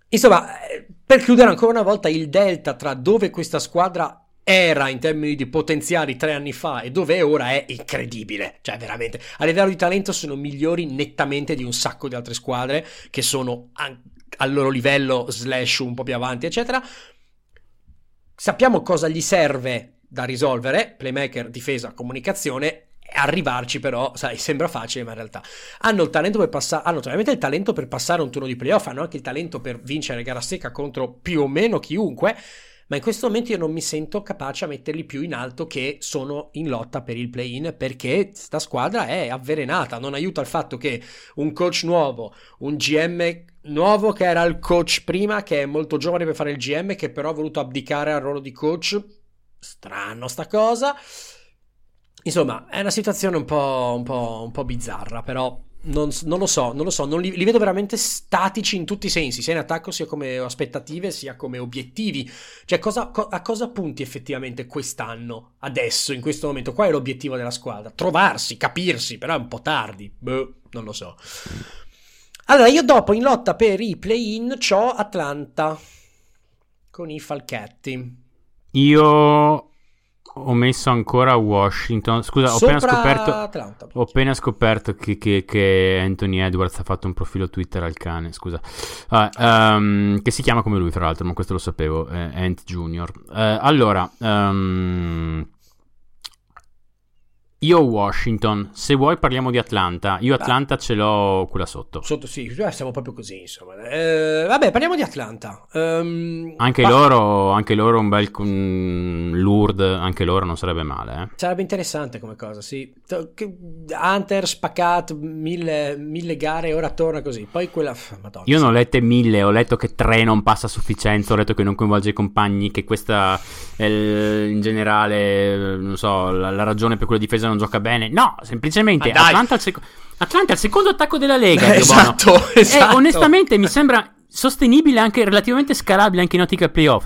Insomma, eh, per chiudere ancora una volta il delta tra dove questa squadra era in termini di potenziali tre anni fa e dove è ora è incredibile. Cioè, veramente, a livello di talento sono migliori nettamente di un sacco di altre squadre che sono an- al loro livello, slash un po' più avanti, eccetera. Sappiamo cosa gli serve da risolvere, playmaker, difesa, comunicazione. Arrivarci però, sai, (laughs) sembra facile, ma in realtà hanno il talento per passare, hanno veramente il talento per passare un turno di playoff, hanno anche il talento per vincere gara secca contro più o meno chiunque, ma in questo momento io non mi sento capace a metterli più in alto che sono in lotta per il play-in perché sta squadra è avvelenata, non aiuta il fatto che un coach nuovo, un GM nuovo che era il coach prima, che è molto giovane per fare il GM, che però ha voluto abdicare al ruolo di coach, strano sta cosa. Insomma, è una situazione un po', un po', un po' bizzarra, però non, non lo so, non lo so, non li, li vedo veramente statici in tutti i sensi, sia in attacco sia come aspettative, sia come obiettivi. Cioè, cosa- co- a cosa punti effettivamente quest'anno, adesso, in questo momento? Qual è l'obiettivo della squadra? Trovarsi, capirsi, però è un po' tardi. Boh, non lo so. Allora, io dopo in lotta per i play-in c'ho Atlanta con i Falchetti. Io ho messo ancora Washington. Scusa, ho appena scoperto. Atlanta. Ho appena scoperto che, che- che Anthony Edwards ha fatto un profilo Twitter al cane, scusa. Ah, ehm, che si chiama come lui, fra l'altro, ma questo lo sapevo, è Ant Junior. Eh, allora, ehm, io Washington, se vuoi parliamo di Atlanta. Io Atlanta ce l'ho quella sotto. Sotto, sì, siamo proprio così, insomma. Eh, vabbè, parliamo di Atlanta. Ehm, Anche loro, anche loro un bel mm, Lourdes, anche loro non sarebbe male, eh. Sarebbe interessante come cosa, sì. Hunter spaccato, mille, mille gare ora torna così. Poi quella... Madonna. Io non ho lette mille, ho letto che tre non passa a sufficienza, ho letto che non coinvolge i compagni, che questa è in generale, non so, la, la ragione per cui la difesa non gioca bene. No, semplicemente. Atlanta, al seco- Atlanta è il secondo attacco della Lega, Eh, esatto, esatto. E onestamente mi sembra sostenibile, anche relativamente scalabile anche in ottica playoff.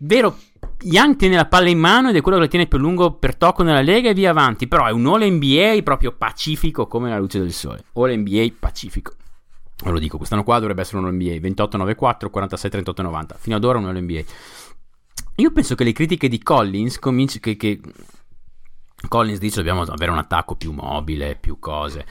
Vero, Young tiene la palla in mano ed è quello che la tiene più lungo per tocco nella Lega e via avanti, però è un All NBA proprio pacifico come la luce del sole. All NBA pacifico. Ve lo dico, quest'anno qua dovrebbe essere un NBA 28-9-4, 46-38-90. Fino ad ora un NBA. Io penso che le critiche di Collins cominci- che, che Collins dice dobbiamo avere un attacco più mobile, più cose.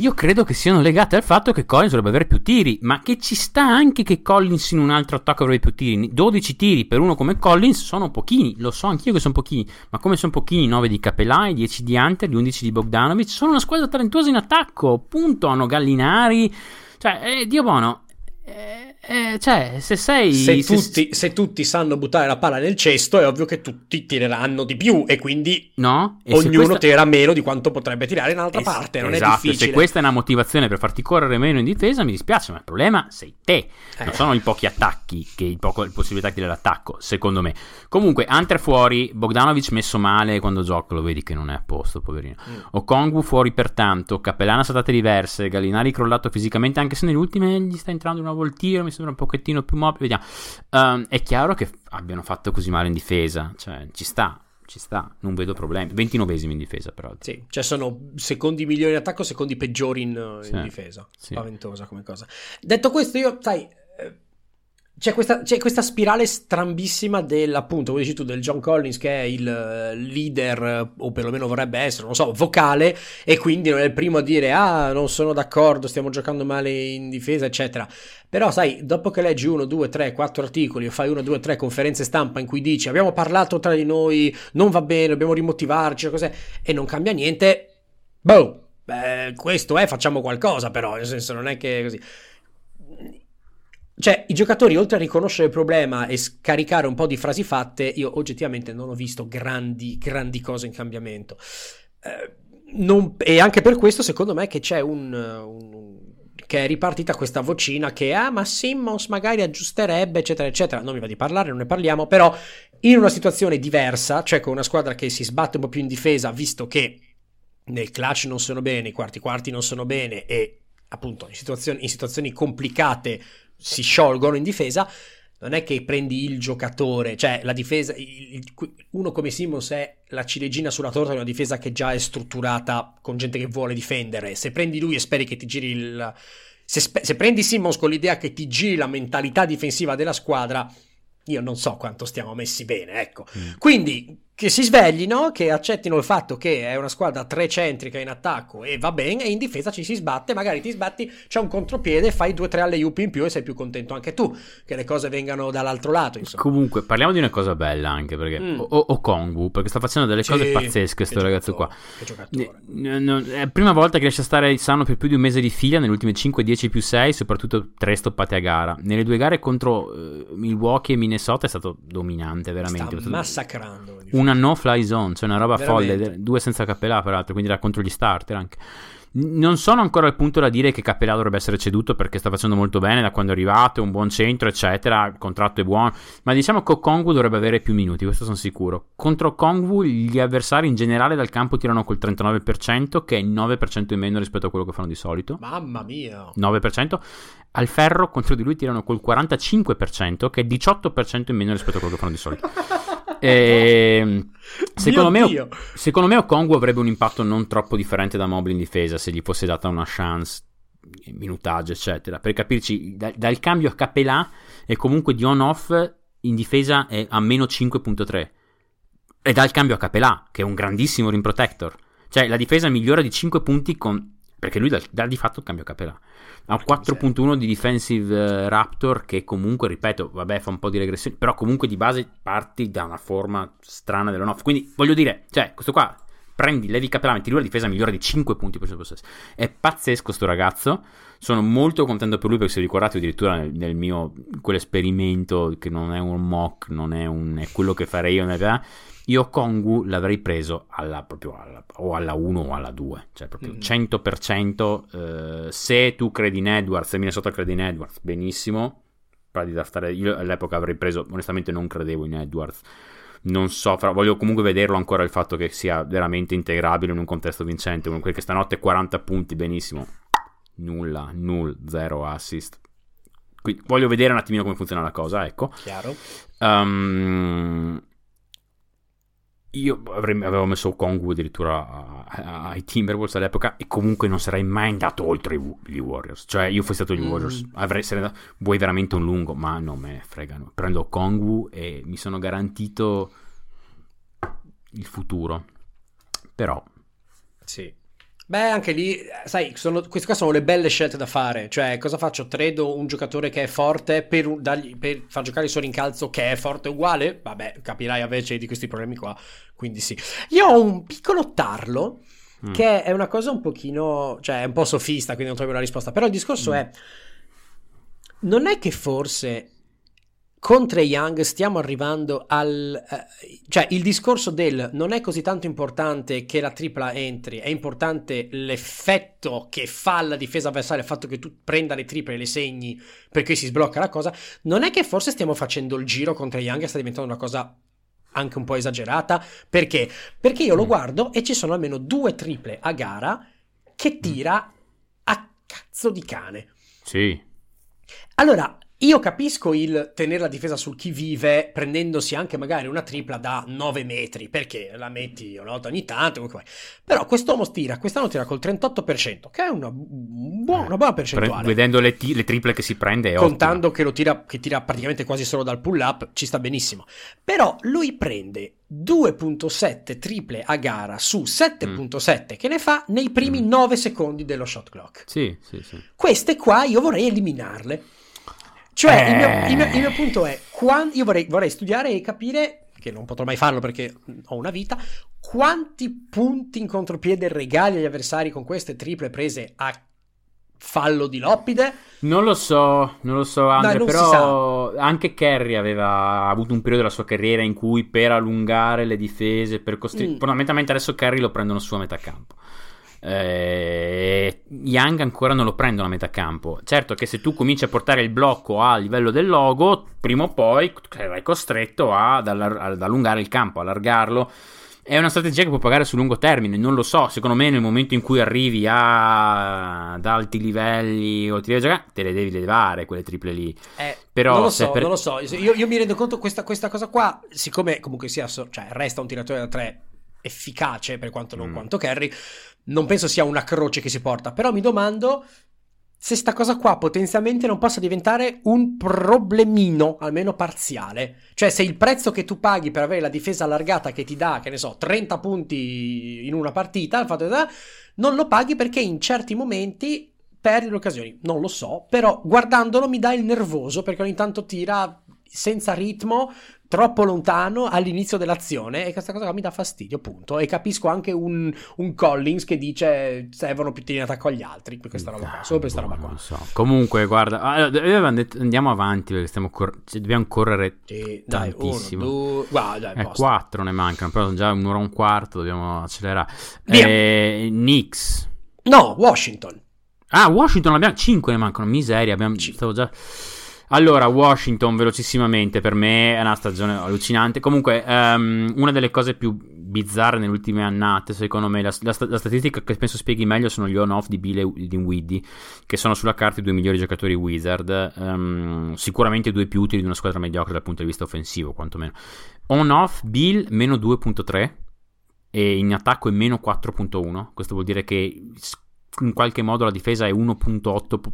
Io credo che siano legate al fatto che Collins dovrebbe avere più tiri, ma che ci sta anche che Collins in un altro attacco avrebbe più tiri. 12 tiri per uno come Collins sono pochini, lo so anch'io che sono pochini, ma come sono pochini 9 di Capelai, 10 di Hunter, gli 11 di Bogdanovic, sono una squadra talentuosa in attacco, punto, hanno Gallinari, cioè, eh, Dio buono, eh, eh, cioè, se sei... Se se- tutti, se tutti sanno buttare la palla nel cesto, è ovvio che tutti tireranno di più e quindi No? E ognuno questa- tirerà meno di quanto potrebbe tirare in un'altra Es- parte. Non esatto, è difficile. Se questa è una motivazione per farti correre meno in difesa, mi dispiace, ma il problema sei te. Eh. Non sono i pochi attacchi, che il poco, le possibilità che dell'attacco, secondo me. Comunque, Hunter fuori, Bogdanovic messo male quando gioca, lo vedi che non è a posto, poverino. Mm. Okongwu fuori pertanto, Cappellana saltate diverse, Gallinari crollato fisicamente, anche se nelle ultime gli sta entrando una voltino, mi sembra un pochettino più mobile, vediamo. Ehm, è chiaro che abbiano fatto così male in difesa, cioè ci sta, ci sta, non vedo problemi. 29esimi in difesa, peraltro. Sì, cioè sono secondi migliori in attacco, secondi peggiori in, in Sì, difesa. sì. Spaventosa come cosa. Detto questo, io, sai, c'è questa, c'è questa spirale strambissima del, appunto, come dici tu, del John Collins che è il eh, leader, o perlomeno vorrebbe essere, non so, vocale, e quindi non è il primo a dire, ah, non sono d'accordo, stiamo giocando male in difesa, eccetera. Però, sai, dopo che leggi uno, due, tre, quattro articoli o fai uno, due, tre conferenze stampa in cui dici abbiamo parlato tra di noi, non va bene, dobbiamo rimotivarci, cos'è, e non cambia niente, boh, beh, questo è, facciamo qualcosa però, nel senso non è che così. Cioè, i giocatori, oltre a riconoscere il problema e scaricare un po' di frasi fatte, io oggettivamente non ho visto grandi, grandi cose in cambiamento. Eh, non, e anche per questo, secondo me, che c'è un, un che è ripartita questa vocina che ah ma Simmons magari aggiusterebbe eccetera eccetera non mi va di parlare non ne parliamo però in una situazione diversa cioè con una squadra che si sbatte un po' più in difesa visto che nel clutch non sono bene i quarti quarti non sono bene e appunto in situazioni, in situazioni complicate si sciolgono in difesa non è che prendi il giocatore, cioè la difesa, il, uno come Simmons è la ciliegina sulla torta di una difesa che già è strutturata con gente che vuole difendere. Se prendi lui e speri che ti giri il... Se, spe, se prendi Simmons con l'idea che ti giri la mentalità difensiva della squadra, io non so quanto stiamo messi bene, ecco. Mm. Quindi che si sveglino, che accettino il fatto che è una squadra trecentrica in attacco e va bene, e in difesa ci si sbatte, magari ti sbatti, c'è un contropiede, fai due o tre alle up in più e sei più contento anche tu, che le cose vengano dall'altro lato, insomma. Comunque, parliamo di una cosa bella anche, perché mm. o, o Kongu, perché sta facendo delle sì, cose pazzesche questo ragazzo qua. Che giocatore. È la prima volta che riesce a stare sano per più di un mese di fila, nelle ultime 5, 10 più 6, soprattutto tre stoppate a gara. Nelle due gare contro uh, Milwaukee e Minnesota è stato dominante, veramente. Sta massacrando. Una una no-fly zone, cioè una roba Veramente. folle, due senza Capelà peraltro, quindi era contro gli starter anche. Non sono ancora al punto da dire che Capelà dovrebbe essere ceduto perché sta facendo molto bene da quando è arrivato, è un buon centro, eccetera, il contratto è buono, ma diciamo che Kongwu dovrebbe avere più minuti, questo sono sicuro. Contro Kongwu gli avversari in generale dal campo tirano col 39%, che è il 9% in meno rispetto a quello che fanno di solito. Mamma mia! 9%. Al ferro contro di lui tirano col 45%, che è il 18% in meno rispetto a quello che fanno di solito. (laughs) E, ehm, secondo, me, secondo me Okongu avrebbe un impatto non troppo differente da Mobley in difesa se gli fosse data una chance minutaggio eccetera. Per capirci da, dal cambio a Capelà e comunque di on off in difesa è a meno 5.3 e dal cambio a Capelà che è un grandissimo rim protector. Cioè la difesa migliora di 5 punti con perché lui dà, dà di fatto il cambio a Capelà ha un 4.1 di defensive uh, Raptor che comunque, ripeto, vabbè fa un po' di regressione, però comunque di base parti da una forma strana dell'on-off. Quindi voglio dire, cioè, questo qua prendi, levi Capelà, metti lui la difesa migliore di 5 punti per possesso. È pazzesco sto ragazzo. Sono molto contento per lui perché se ricordate addirittura nel, nel mio quell'esperimento che non è un mock, non è, un, è quello che farei io nella io Kongu l'avrei preso alla, proprio alla, o alla 1 o alla 2, cioè proprio mm. 100%. Eh, se tu credi in Edwards, se Minnesota credi in Edwards, benissimo. Stare, io all'epoca avrei preso, onestamente non credevo in Edwards. Non so, fra, voglio comunque vederlo ancora il fatto che sia veramente integrabile in un contesto vincente. Uno che stanotte 40 punti, benissimo. Nulla, null, zero assist. Quindi voglio vedere un attimino come funziona la cosa, ecco. Chiaro. Um, io avrei, avevo messo Kongu addirittura ai Timberwolves all'epoca e comunque non sarei mai andato oltre gli Warriors. Cioè, io fossi stato gli mm. Warriors, avrei, sarei vuoi veramente un lungo, ma non me ne fregano. Prendo Kongu e mi sono garantito il futuro. Però... Sì. Beh, anche lì, sai, sono, queste qua sono le belle scelte da fare. Cioè, cosa faccio? Tredo un giocatore che è forte per, dargli, per far giocare il suo rincalzo che è forte uguale? Vabbè, capirai invece di questi problemi qua. Quindi sì. Io ho un piccolo tarlo, mm. che è una cosa un pochino... Cioè, è un po' sofista, quindi non trovo una risposta. Però il discorso mm. è... Non è che forse con Trey Young stiamo arrivando al... Eh, cioè il discorso del non è così tanto importante che la tripla entri, è importante l'effetto che fa la difesa avversaria, il fatto che tu prenda le triple e le segni perché si sblocca la cosa, non è che forse stiamo facendo il giro con Trey Young e sta diventando una cosa anche un po' esagerata, perché? Perché io lo mm. guardo e ci sono almeno due triple a gara che tira a cazzo di cane. Sì. Allora, io capisco il tenere la difesa sul chi vive prendendosi anche magari una tripla da 9 metri, perché la metti una volta ogni tanto, però quest'uomo tira, quest'anno tira col 38%, che è una, buona, una buona percentuale. Vedendo le, t- le, triple che si prende è Contando ottima. che lo tira, che tira praticamente quasi solo dal pull up, ci sta benissimo. Però lui prende 2.7 triple a gara su 7.7 mm. che ne fa nei primi mm. 9 secondi dello shot clock. Sì, sì, sì. Queste qua io vorrei eliminarle cioè, eh... il, mio, il, mio, il, mio, punto è, quando, io vorrei, vorrei, studiare e capire che non potrò mai farlo perché ho una vita, quanti punti in contropiede regali agli avversari con queste triple prese a fallo di Loppide? Non lo so, non lo so, Andre, si però anche Kerry aveva avuto un periodo della sua carriera in cui per allungare le difese, per costringere... Mm. Fondamentalmente adesso Kerry lo prendono su a metà campo. Eh, Young ancora non lo prendono a metà campo. Certo che se tu cominci a portare il blocco a livello del logo, prima o poi sarai costretto ad, allar- ad allungare il campo, allargarlo. È una strategia che può pagare sul lungo termine, non lo so. Secondo me, nel momento in cui arrivi a... ad alti livelli o ti devi giocare, te le devi levare quelle triple lì. Eh, Però non lo so, per- non lo so. Io, io mi rendo conto questa, questa cosa qua, siccome comunque sia, so- cioè resta un tiratore da tre efficace per quanto non Mm. quanto Kerry, non penso sia una croce che si porta, però mi domando se sta cosa qua potenzialmente non possa diventare un problemino, almeno parziale. Cioè se il prezzo che tu paghi per avere la difesa allargata che ti dà, che ne so, 30 punti in una partita, il fatto che non lo paghi perché in certi momenti perdi le occasioni. Non lo so, però guardandolo mi dà il nervoso perché ogni tanto tira senza ritmo, troppo lontano all'inizio dell'azione e questa cosa qua mi dà fastidio, punto. E capisco anche un, un Collins che dice servono più tiri in attacco agli altri per questa roba qua, solo per questa Boh, roba qua. so. Comunque, guarda, ah, avevamo detto- andiamo avanti perché stiamo cor- dobbiamo correre Sì, dai, tantissimo. uno, due, guarda, dai, Eh, quattro ne mancano, però sono già un'ora e un quarto, dobbiamo accelerare. Via. Eh, Knicks. No, Washington. Ah, Washington abbiamo 5 ne mancano, miseria, abbiamo Cinque. stavo già Allora, Washington velocissimamente per me è una stagione allucinante. Comunque, ehm, una delle cose più bizzarre nelle ultime annate, secondo me, la, la la statistica che penso spieghi meglio sono gli on-off di Bill e di Widdy, che sono sulla carta i due migliori giocatori Wizard. ehm, sicuramente i due più utili di una squadra mediocre dal punto di vista offensivo, quantomeno. On-off Bill meno 2.3 e in attacco è meno 4.1. Questo vuol dire che in qualche modo la difesa è 1.8 pu-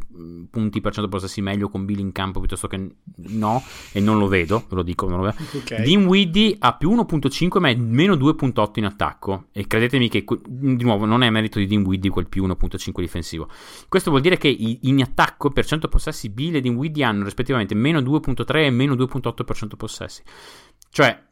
punti per cento possessi meglio con Bill in campo piuttosto che no, e non lo vedo, ve lo dico, non lo vedo. Ok. Dinwiddie ha più 1.5 ma è meno 2.8 in attacco e credetemi che di nuovo non è merito di Dinwiddie quel più 1.5 difensivo questo vuol dire che in attacco per 100 possessi Bill e Dinwiddie hanno rispettivamente meno 2.3 e meno 2.8% possessi cioè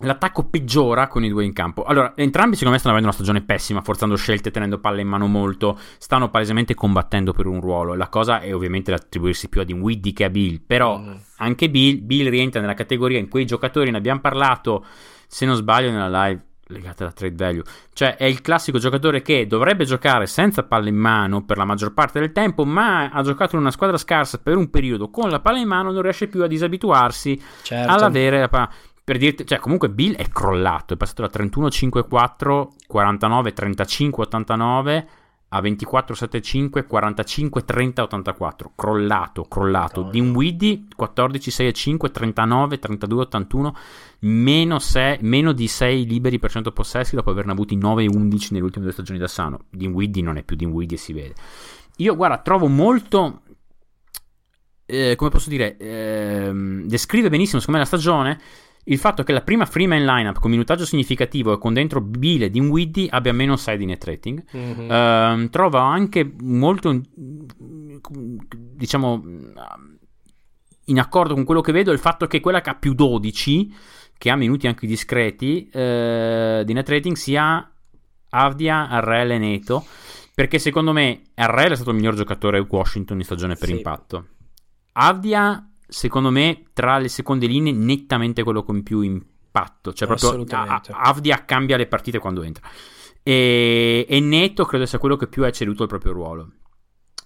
L'attacco peggiora con i due in campo. Allora, entrambi secondo me stanno avendo una stagione pessima, forzando scelte, tenendo palle in mano molto. Stanno palesemente combattendo per un ruolo. La cosa è ovviamente da attribuirsi più a Dinwiddie che a Bill. Però Mm. anche Bill, Bill rientra nella categoria in quei giocatori, ne abbiamo parlato, se non sbaglio, nella live legata alla trade value. Cioè, è il classico giocatore che dovrebbe giocare senza palle in mano per la maggior parte del tempo, ma ha giocato in una squadra scarsa per un periodo con la palla in mano, non riesce più a disabituarsi Certo. all'avere la palla. Per dirti, cioè, comunque Bill è crollato, è passato da 31-5-4, 49-35-89 a 24-7-5, 45-30-84. Crollato, crollato. Madonna. Dinwiddie 14-6-5, 39, 32-81, meno, sei- meno di 6 liberi per cento possessi dopo averne avuti 9-11 nelle ultime due stagioni da sano. Dinwiddie non è più Dinwiddie, si vede. Io, guarda, trovo molto eh, come posso dire, ehm, descrive benissimo secondo me la stagione il fatto che la prima Freeman lineup con minutaggio significativo e con dentro Bile di Dinwiddie abbia meno 6 di net rating. Mhm. Ehm, trovo anche molto, diciamo, in accordo con quello che vedo il fatto che quella che ha più 12, che ha minuti anche discreti eh, di net rating, sia Avdia, Arrel e Neto. Perché secondo me Arrel è stato il miglior giocatore Washington in stagione per Sì. impatto. Avdia, secondo me, tra le seconde linee, nettamente quello con più impatto. Cioè, proprio Avdia cambia le partite quando entra. E, e Neto credo sia quello che più ha ceduto il proprio ruolo.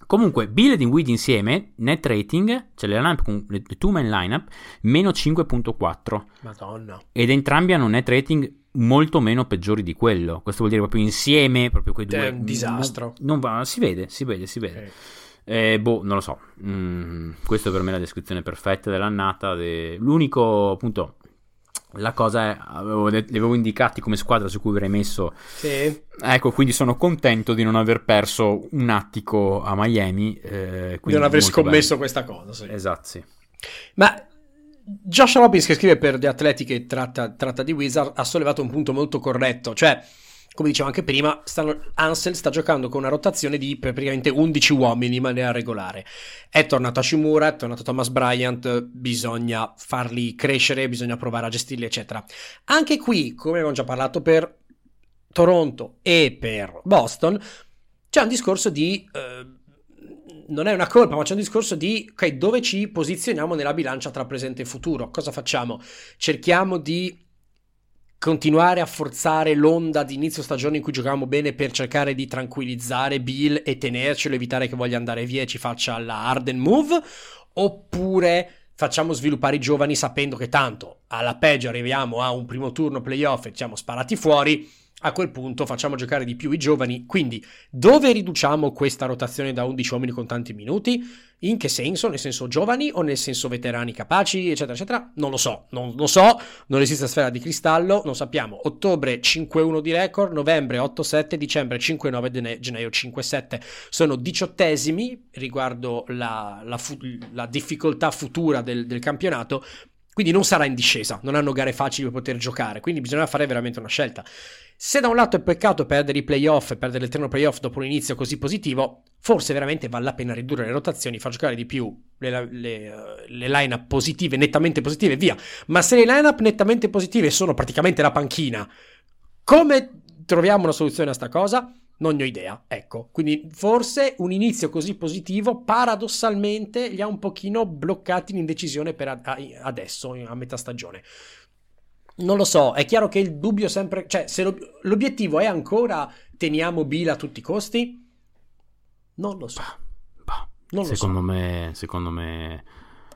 Comunque, Bill e Dinwiddie insieme, net rating, cioè le, con- le two man lineup, meno 5.4 Madonna. ed entrambi hanno net rating molto meno peggiori di quello. Questo vuol dire proprio insieme, proprio quei due. È un disastro. Non, non va, si vede, si vede, si vede. Eh, boh, non lo so. Mm, questa per me è la descrizione perfetta dell'annata. de- L'unico, appunto, la cosa è, avevo li avevo indicati come squadra su cui avrei messo. Sì. Ecco, quindi sono contento di non aver perso un attico a Miami. eh, Di non aver scommesso questa cosa, sì. Esatto, sì. Ma Josh Robbins che scrive per The Athletic e tratta, tratta di Wizard ha sollevato un punto molto corretto, cioè come dicevo anche prima, stanno, Ansel sta giocando con una rotazione di praticamente 11 uomini in maniera regolare. È tornato Hashimura, è tornato Thomas Bryant, bisogna farli crescere, bisogna provare a gestirli, eccetera. Anche qui, come abbiamo già parlato per Toronto e per Boston, c'è un discorso di... Eh, non è una colpa, ma c'è un discorso di ok, dove ci posizioniamo nella bilancia tra presente e futuro? Cosa facciamo? Cerchiamo di continuare a forzare l'onda di inizio stagione in cui giocavamo bene per cercare di tranquillizzare Bill e tenercelo, evitare che voglia andare via e ci faccia la Arden move, oppure facciamo sviluppare i giovani sapendo che tanto alla peggio arriviamo a un primo turno playoff e siamo sparati fuori a quel punto facciamo giocare di più i giovani. Quindi, dove riduciamo questa rotazione da 11 uomini con tanti minuti? In che senso? Nel senso giovani o nel senso veterani capaci, eccetera, eccetera? Non lo so, non lo so, non esiste sfera di cristallo, non sappiamo. Ottobre 5-1 di record, novembre 8-7, dicembre 5-9, gennaio 5-7. Sono diciottesimi riguardo la, la, fu- la difficoltà futura del, del campionato, quindi non sarà in discesa, non hanno gare facili per poter giocare, quindi bisogna fare veramente una scelta. Se da un lato è peccato perdere i playoff e perdere l'eterno playoff dopo un inizio così positivo, forse veramente vale la pena ridurre le rotazioni, far giocare di più le, le, le line-up positive, nettamente positive, via. Ma se le line-up nettamente positive sono praticamente la panchina, come troviamo una soluzione a sta cosa? Non ne ho idea, ecco. Quindi forse un inizio così positivo paradossalmente li ha un pochino bloccati in indecisione per adesso, a metà stagione. Non lo so, è chiaro che il dubbio sempre... Cioè, se l'obiettivo è ancora teniamo Bill a tutti i costi? Non lo so. Bah, non lo secondo so. me, secondo me...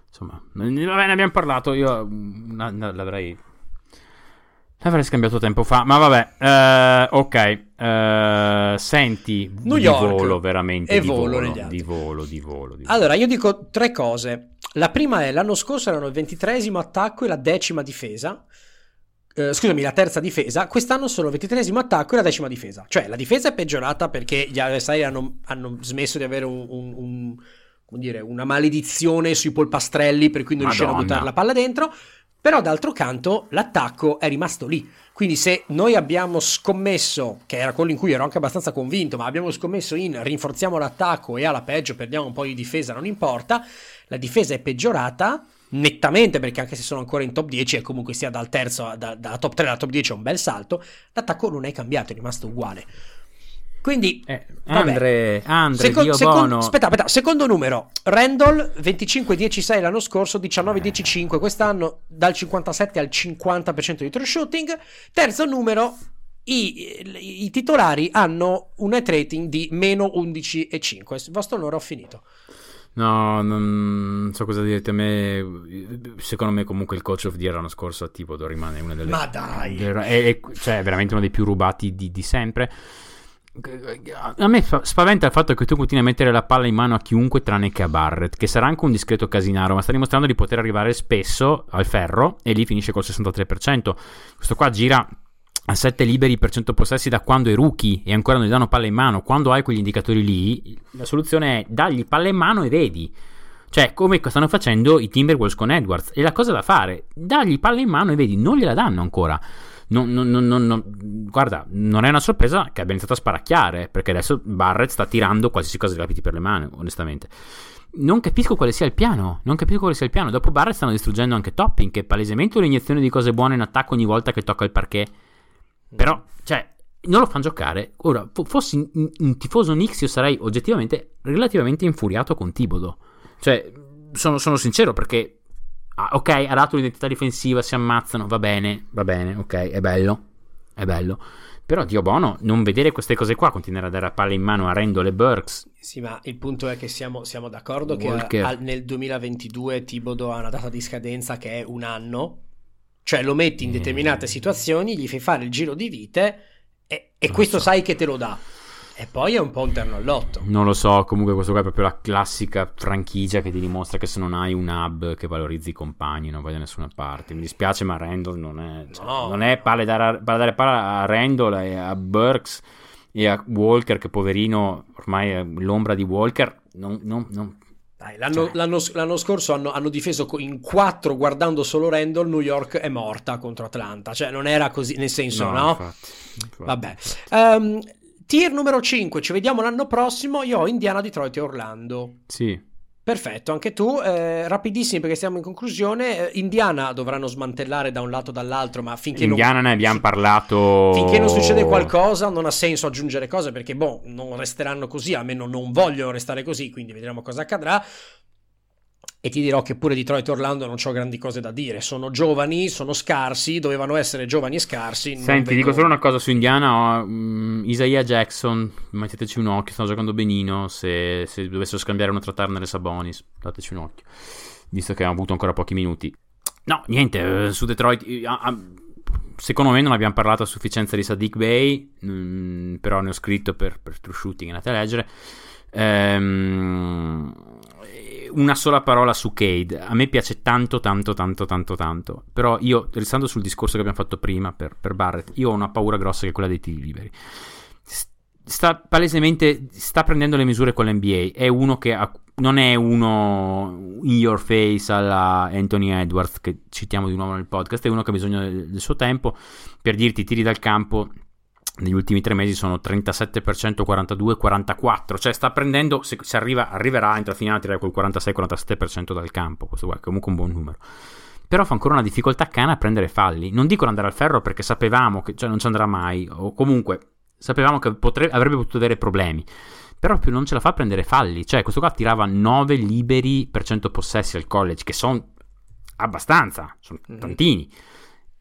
Insomma, vabbè, ne abbiamo parlato, io l'avrei... L'avrei scambiato tempo fa, ma vabbè, uh, ok. Uh, senti, New di York volo veramente. E di volo, volo, di volo, di volo, di volo. Allora, io dico tre cose. La prima è, l'anno scorso erano il ventitresimo attacco e la decima difesa eh, scusami, la terza difesa, quest'anno sono il ventitresimo attacco e la decima difesa. Cioè, la difesa è peggiorata perché gli avversari hanno, hanno smesso di avere un, un, un, dire, una maledizione sui polpastrelli per cui non riuscivano a buttare la palla dentro. Però d'altro canto l'attacco è rimasto lì. Quindi se noi abbiamo scommesso, che era quello in cui ero anche abbastanza convinto, ma abbiamo scommesso in rinforziamo l'attacco e alla peggio perdiamo un po' di difesa, non importa, la difesa è peggiorata nettamente perché anche se sono ancora in top 10 e comunque sia dal terzo da, da top 3 alla top 10 è un bel salto l'attacco non è cambiato è rimasto uguale quindi eh, Andre, Andre Seco- Dio secondo, buono. aspetta, aspetta, secondo numero Randall 25-10-6 l'anno scorso 19-10-5 quest'anno dal 57 al 50% di true shooting terzo numero i, i, titolari hanno un net rating di meno 11,5 il vostro onore ho finito No, non so cosa dirti. A me, secondo me, comunque il coach of the year l'anno scorso a rimane una delle. Ma dai! È, è, cioè, è veramente uno dei più rubati di, di sempre. A me spaventa il fatto che tu continui a mettere la palla in mano a chiunque tranne che a Barrett, che sarà anche un discreto casinaro, ma sta dimostrando di poter arrivare spesso al ferro e lì finisce col 63%. Questo qua gira a 7 liberi per 100 possessi da quando è rookie e ancora non gli danno palla in mano, quando hai quegli indicatori lì, la soluzione è dagli palla in mano e vedi. Cioè, come stanno facendo i Timberwolves con Edwards. E la cosa da fare, dagli palla in mano e vedi, non gliela danno ancora. Non, non, non, guarda, non è una sorpresa che abbia iniziato a sparacchiare, perché adesso Barrett sta tirando qualsiasi cosa gli capiti per le mani, onestamente. Non capisco quale sia il piano, non capisco quale sia il piano. Dopo Barrett stanno distruggendo anche Topping, che è palesemente un'iniezione di cose buone in attacco ogni volta che tocca il parquet però, cioè, non lo fanno giocare. Ora, fossi un tifoso Knicks, io sarei oggettivamente relativamente infuriato con Tibodo. Cioè, sono, sono sincero perché, ah, ok, ha dato l'identità difensiva, si ammazzano, va bene, va bene, ok, è bello, è bello. Però, Dio buono, non vedere queste cose qua, continuare a dare la palla in mano a Randall e Burks. Sì, ma il punto è che siamo, siamo d'accordo Walker. che a, nel 2022 Tibodo ha una data di scadenza che è un anno cioè lo metti in determinate situazioni, gli fai fare il giro di vite e, e questo so. sai che te lo dà. E poi è un po' un terno all'otto. Non lo so, comunque questo qua è proprio la classica franchigia che ti dimostra che se non hai un hub che valorizzi i compagni non vai da nessuna parte. Mi dispiace ma Randall non è... Cioè, no, non è palle dare, dare palla a Randall e a Burks e a Walker che poverino ormai è l'ombra di Walker. Non, non, non, Dai, l'anno, Cioè. l'anno- l'anno scorso hanno, hanno difeso in quattro guardando solo Randall, New York è morta contro Atlanta, cioè non era così, nel senso, no? infatti, infatti. Vabbè. Ehm, tier numero 5, ci vediamo l'anno prossimo, io ho Indiana, Detroit e Orlando. Sì, Perfetto, anche tu, eh, rapidissimi perché stiamo in conclusione, Eh, Indiana dovranno smantellare da un lato o dall'altro, ma finché non... Indiana ne abbiamo parlato. Finché non succede qualcosa non ha senso aggiungere cose perché boh, non resteranno così, almeno non vogliono restare così, quindi vedremo cosa accadrà. E ti dirò che pure Detroit e Orlando non ho grandi cose da dire, sono giovani, sono scarsi, dovevano essere giovani e scarsi. Senti, vedo- dico solo una cosa su Indiana. mm, Isaiah Jackson, metteteci un occhio, stanno giocando benino. Se, se dovessero scambiare uno tra Turner e Sabonis, dateci un occhio. Visto che hanno avuto ancora pochi minuti. No, niente, eh, su Detroit. secondo me non abbiamo parlato a sufficienza di Sadiq Bey. mm, però ne ho scritto per, per True Shooting, andate a leggere. Ehm, una sola parola su Cade. A me piace tanto, tanto, tanto, tanto, tanto. Però io, restando sul discorso che abbiamo fatto prima per, per Barrett, io ho una paura grossa che è quella dei tiri liberi. Sta palesemente sta prendendo le misure con l'NBA. È uno che ha- non è uno in your face alla Anthony Edwards, che citiamo di nuovo nel podcast. È uno che ha bisogno del, del suo tempo per dirti tiri dal campo negli ultimi tre mesi sono 37%, 42, 44. Cioè sta prendendo, se, se arriva, arriverà entro la finale a tirare col 46-47% dal campo. Questo qua è comunque un buon numero. Però fa ancora una difficoltà cana a prendere falli. Non dico andare al ferro perché sapevamo che cioè, non ci andrà mai, o comunque sapevamo che potre- avrebbe potuto avere problemi. Però più non ce la fa a prendere falli. Cioè, questo qua tirava 9 liberi per 100 possessi al college, che sono abbastanza, sono Mhm. tantini.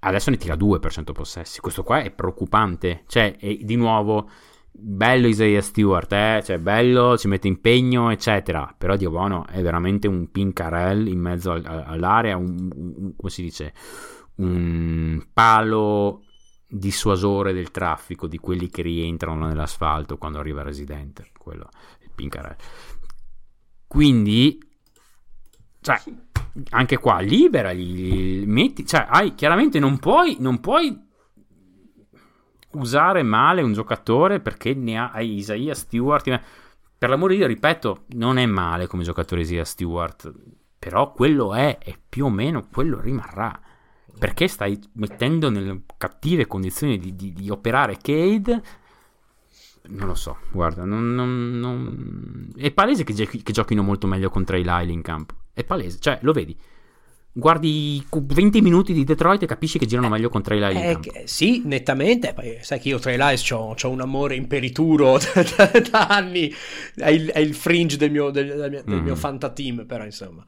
Adesso ne tira 2 per 100 possessi. Questo qua è preoccupante. Cioè, è di nuovo bello Isaiah Stewart, eh? cioè bello, ci mette impegno, eccetera. Però Dio buono è veramente un pincarel in mezzo al- al- all'area, un, un- come si dice, un palo dissuasore del traffico di quelli che rientrano nell'asfalto quando arriva il residente. Quello il pincarel. Quindi, cioè, anche qua liberali, metti, cioè, hai, chiaramente non puoi, non puoi usare male un giocatore perché ne ha, hai Isaiah Stewart. Per l'amore di Dio, ripeto, non è male come giocatore Isaiah Stewart, però quello è e più o meno quello rimarrà. Perché stai mettendo nelle cattive condizioni di, di- di operare Cade? Non lo so, guarda, non, non- non- è palese che, che giochino molto meglio con Trey Lyle in campo. È palese, cioè lo vedi. Guardi i 20 minuti di Detroit e capisci che girano meglio con Trey Lyle in Eh, sì, nettamente. Sai che io tra i Lies ho un amore imperituro (laughs) da, da- da anni. È il, è il fringe del mio, del, del mio, del mio fantateam, però insomma.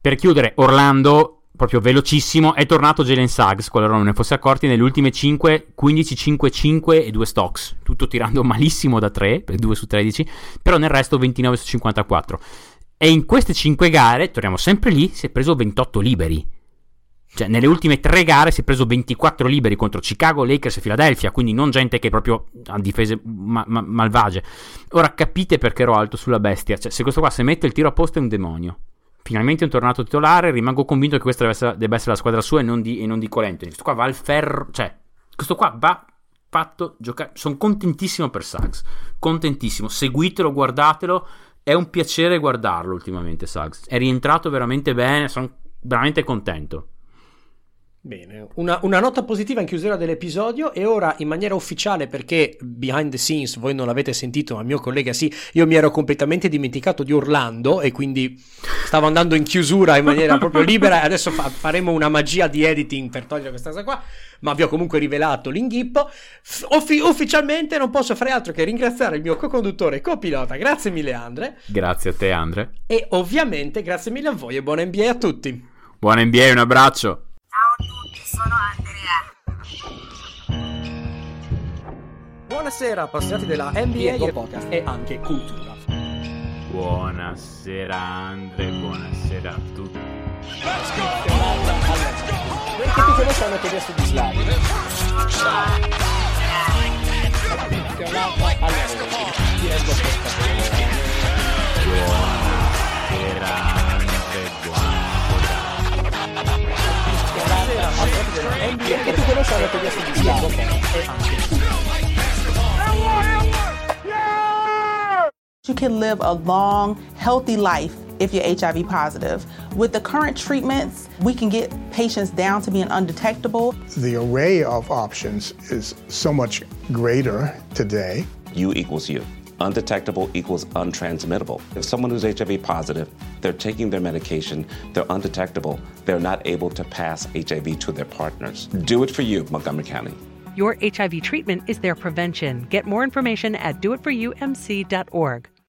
Per chiudere, Orlando, proprio velocissimo, è tornato Jalen Suggs, qualora non ne fosse accorti, nelle ultime 5, 15, 5, 5 e 2 stocks. Tutto tirando (laughs) malissimo da 3, per 2 su 13, però nel resto 29 su 54. E in queste 5 gare, torniamo sempre lì, si è preso 28 liberi. Cioè, nelle ultime 3 gare si è preso 24 liberi contro Chicago, Lakers e Philadelphia, quindi non gente che proprio ha difese ma- ma- malvagie. Ora capite perché ero alto sulla bestia. Cioè, se questo qua se mette il tiro a posto è un demonio. Finalmente è un tornato titolare. Rimango convinto che questa deve essere, debba essere la squadra sua e non di, e di Cole Anthony. Questo qua va al ferro. Cioè, questo qua va fatto giocare. Sono contentissimo per Suggs. Contentissimo. Seguitelo, guardatelo. È un piacere guardarlo ultimamente. Suggs è rientrato veramente bene. Sono veramente contento. Bene, una, una nota positiva in chiusura dell'episodio e ora in maniera ufficiale perché behind the scenes voi non l'avete sentito ma mio collega sì, io mi ero completamente dimenticato di Orlando e quindi stavo andando in chiusura in maniera (laughs) proprio libera e adesso fa- faremo una magia di editing per togliere questa cosa qua ma vi ho comunque rivelato l'inghippo uffi- ufficialmente non posso fare altro che ringraziare il mio co-conduttore e copilota grazie mille Andre Grazie a te, Andre. e ovviamente grazie mille a voi e buona NBA a tutti Buona NBA, un abbraccio. Tutti, sono Andrea. Buonasera appassionati della NBA e podcast. e anche cultura Buonasera, Andre. Buonasera a tutti. Che ti conoscono che adesso di Slavi? Allora, ti rendo pescatore. Buonasera, Buonasera. Che ti conoscono che adesso di Slavi? You can live a long, healthy life if you're HIV positive. With the current treatments, we can get patients down to being undetectable. The array of options is so much greater today. U equals U. Undetectable equals untransmittable. If someone who's HIV positive, they're taking their medication, they're undetectable, they're not able to pass HIV to their partners. Do it for you, Montgomery County. Your HIV treatment is their prevention. Get more information at doitforumc.org.